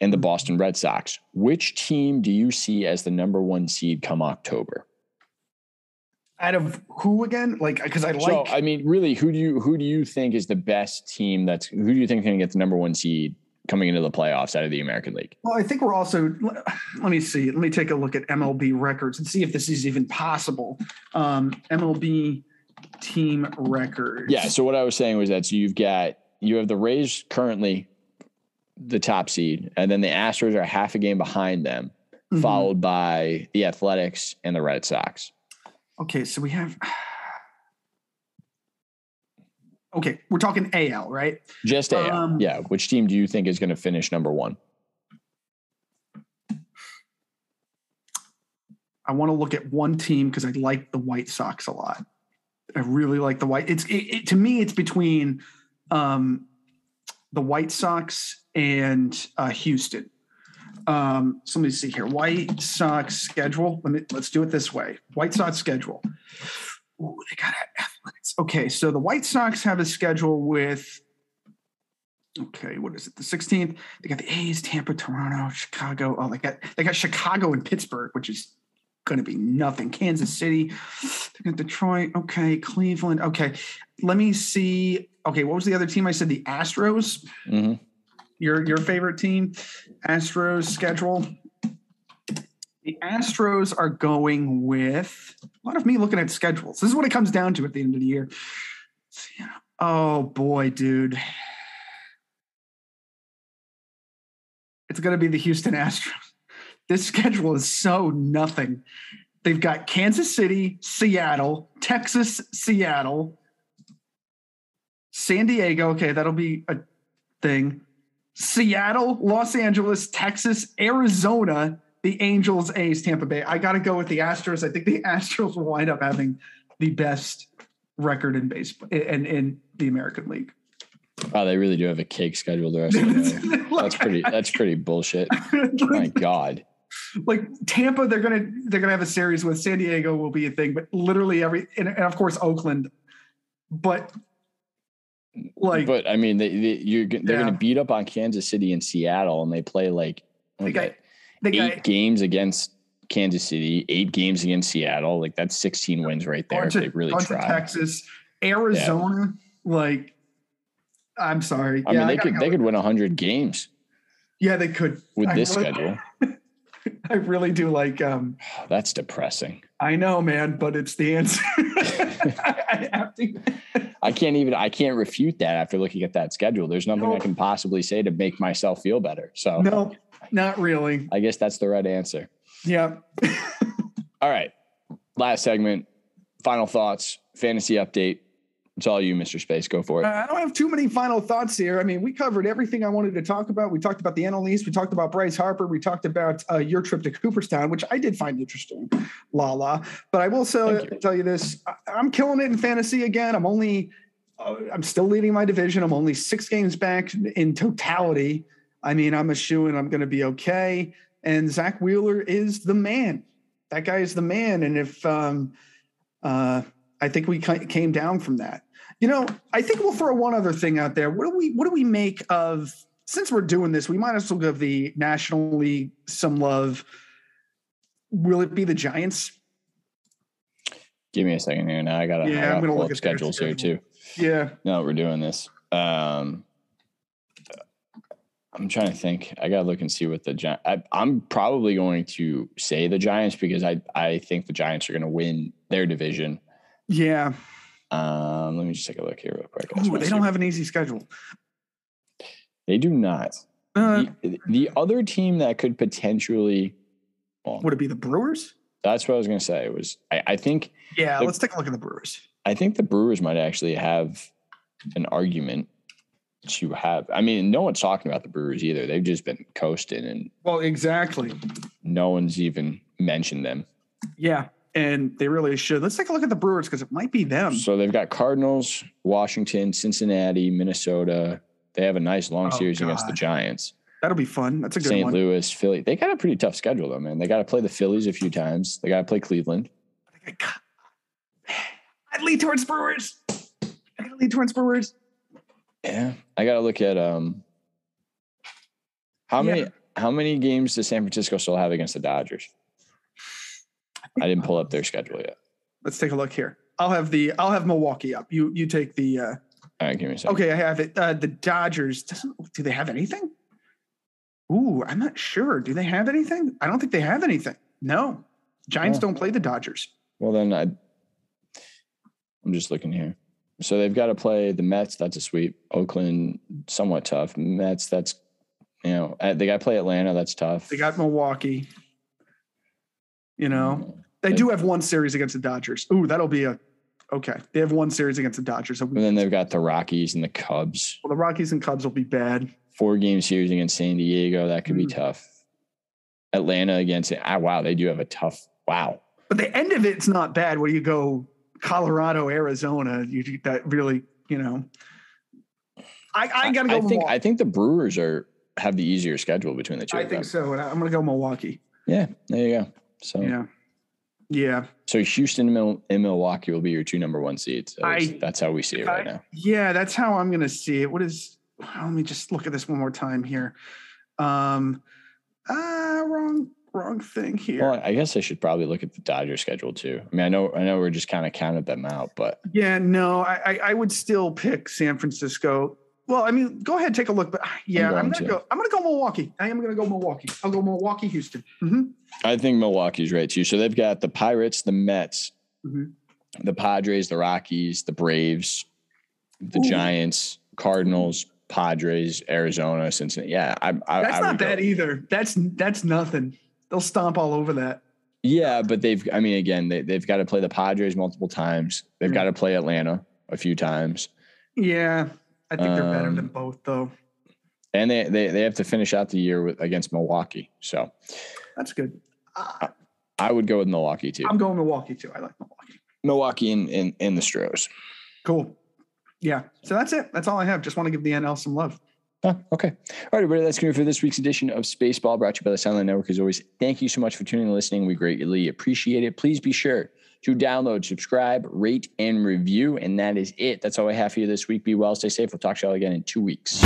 and the Boston Red Sox. Which team do you see as the number one seed come October? Out of who again? Like, because I like. so, I mean, really, who do you who do you think is the best team? That's who do you think can get the number one seed coming into the playoffs out of the American League? Well, I think we're also. Let me see. Let me take a look at MLB records and see if this is even possible. Um, MLB team records. Yeah. So what I was saying was that so you've got you have the Rays currently the top seed, and then the Astros are half a game behind them, Mhm. followed by the Athletics and the Red Sox. Okay, so we have. Okay, we're talking AL, right? Just AL. Um, yeah. Which team do you think is going to finish number one? I want to look at one team because I like the White Sox a lot. I really like the White. It's it, it, to me, it's between um, the White Sox and uh, Houston. Um, so let me see here. White Sox schedule. Let me let's do it this way. White Sox schedule. Ooh, they got athletics. Okay, so the White Sox have a schedule with. Okay, what is it? The 16th. They got the A's, Tampa, Toronto, Chicago. Oh, they got they got Chicago and Pittsburgh, which is going to be nothing. Kansas City, Detroit. Okay, Cleveland. Okay, let me see. Okay, what was the other team? I said the Astros. Mhm. Your your favorite team, Astros schedule. The Astros are going with a lot of me looking at schedules. This is what it comes down to at the end of the year. Oh boy, dude. It's going to be the Houston Astros. This schedule is so nothing. They've got Kansas City, Seattle, Texas, Seattle, San Diego. Okay, that'll be a thing. Seattle, Los Angeles, Texas, Arizona, the Angels, A's, Tampa Bay. I got to go with the Astros. I think the Astros will wind up having the best record in baseball and in, in the American League. Wow, they really do have a cake schedule the rest of the way. That's pretty. That's pretty bullshit. My God. like Tampa, they're gonna they're gonna have a series with San Diego will be a thing, but literally every and, and of course Oakland. But like but I mean, they, they, you're they're Yeah. going to beat up on Kansas City and Seattle, and they play like, they like got eight got games against Kansas City, eight games against Seattle. Like that's 16 wins right there. If they really bunch try. Texas, Arizona. Like, I'm sorry. I Yeah, mean, they gotta could they could win 100 games Yeah, they could with I this really- schedule. I really do like. um That's depressing. I know, man, but it's the answer. I, I have to. I can't even I can't refute that after looking at that schedule. There's nothing I can possibly say to make myself feel better. So no, not really. I guess that's the right answer. Yeah. All right. Last segment. Final thoughts. Fantasy update. It's all you, Mr. Space. Go for it. I don't have too many final thoughts here. I mean, we covered everything I wanted to talk about. We talked about the NL East. We talked about Bryce Harper. We talked about uh, your trip to Cooperstown, which I did find interesting. La la. But I will say, you. tell you this: I, am killing it in fantasy again. I'm only, uh, I'm still leading my division. I'm only six games back in totality. I mean, I'm a shoe and I'm going to be okay. And Zack Wheeler is the man. That guy is the man. And if um, uh, I think we came down from that. You know, I think we'll throw one other thing out there. What do we what do we make of since we're doing this, we might as well give the National League some love. Will it be the Giants? Give me a second here. Now I gotta yeah, I am gonna look at schedules schedule. here too. Yeah. No, we're doing this. Um I'm trying to think. I gotta look and see what the Giants. I'm probably going to say the Giants because I I think the Giants are going to win their division. Yeah. Um, let me just take a look here real quick. Ooh, they don't have an easy schedule. They do not. Uh, the, the, other team that could potentially well, would it be the Brewers? That's what I was going to say. It was I, I think. Yeah, the, let's take a look at the Brewers. I think the Brewers might actually have an argument to have. I mean, no one's talking about the Brewers either. They've just been coasting, and well, exactly. No one's even mentioned them. Yeah, and they really should. Let's take a look at the Brewers because it might be them. So they've got Cardinals, Washington, Cincinnati, Minnesota. They have a nice long oh, series God. against the Giants. That'll be fun. That's a good St. one. Louis, Philly. They got a pretty tough schedule though, man. They got to play the Phillies a few times. They got to play Cleveland. I'd lead towards Brewers. I gotta lead towards Brewers. Yeah, I gotta look at um. How yeah. many how many games does San Francisco still have against the Dodgers? I didn't pull up their schedule yet. Let's take a look here. I'll have the I'll have Milwaukee up. You you take the. Uh, All right, give me a second. Okay, I have it. Uh, the Dodgers doesn't. Do they have anything? Ooh, I'm not sure. Do they have anything? I don't think they have anything. No, Giants oh. don't play the Dodgers. Well, then I. I'm just looking here. So they've got to play the Mets. That's a sweep. Oakland, somewhat tough. Mets. That's you know they got to play Atlanta. That's tough. They got Milwaukee. You know, they do have one series against the Dodgers. Ooh, that'll be a okay. They have one series against the Dodgers. And then they've got the Rockies and the Cubs. Well, the Rockies and Cubs will be bad. Four game series against San Diego. That could mm. be tough. Atlanta against it. Ah, wow, they do have a tough. Wow. But the end of it's not bad. Where you go, Colorado, Arizona. You that really, you know. I, I gotta go. I think Milwaukee. I think the Brewers are have the easier schedule between the two. I think so, and I'm gonna go Milwaukee. Yeah, there you go. So yeah, yeah. So Houston and Milwaukee will be your two number one seeds. I, that's how we see it right I, now. Yeah, that's how I'm going to see it. What is? Let me just look at this one more time here. Um, ah, wrong, wrong thing here. Well, I guess I should probably look at the Dodger schedule too. I mean, I know, I know, we're just kind of counted them out, but yeah, no, I, I would still pick San Francisco. Well, I mean, go ahead, and take a look. But yeah, I'm, I'm gonna to. go. I'm gonna go Milwaukee. I am gonna go Milwaukee. I'll go Milwaukee, Houston. Mm-hmm. I think Milwaukee's right too. So they've got the Pirates, the Mets, mm-hmm. the Padres, the Rockies, the Braves, the Ooh. Giants, Cardinals, Padres, Arizona, Cincinnati. Yeah, I, I, that's I not bad go. either. That's that's nothing. They'll stomp all over that. Yeah, but they've. I mean, again, they they've got to play the Padres multiple times. They've mm-hmm. got to play Atlanta a few times. Yeah, I think they're better than um, both, though. And they, they they have to finish out the year with against Milwaukee. So that's good. I, I would go with Milwaukee too. I'm going Milwaukee too. I like Milwaukee. Milwaukee in in, in the Stros. Cool. Yeah. So that's it. That's all I have. Just want to give the NL some love. Oh, okay. All right, everybody. That's going to be for this week's edition of Spaceball, brought to you by the Soundline Network. As always, thank you so much for tuning and listening. We greatly appreciate it. Please be sure to download, subscribe, rate, and review. And that is it. That's all I have for you this week. Be well, stay safe. We'll talk to y'all again in two weeks.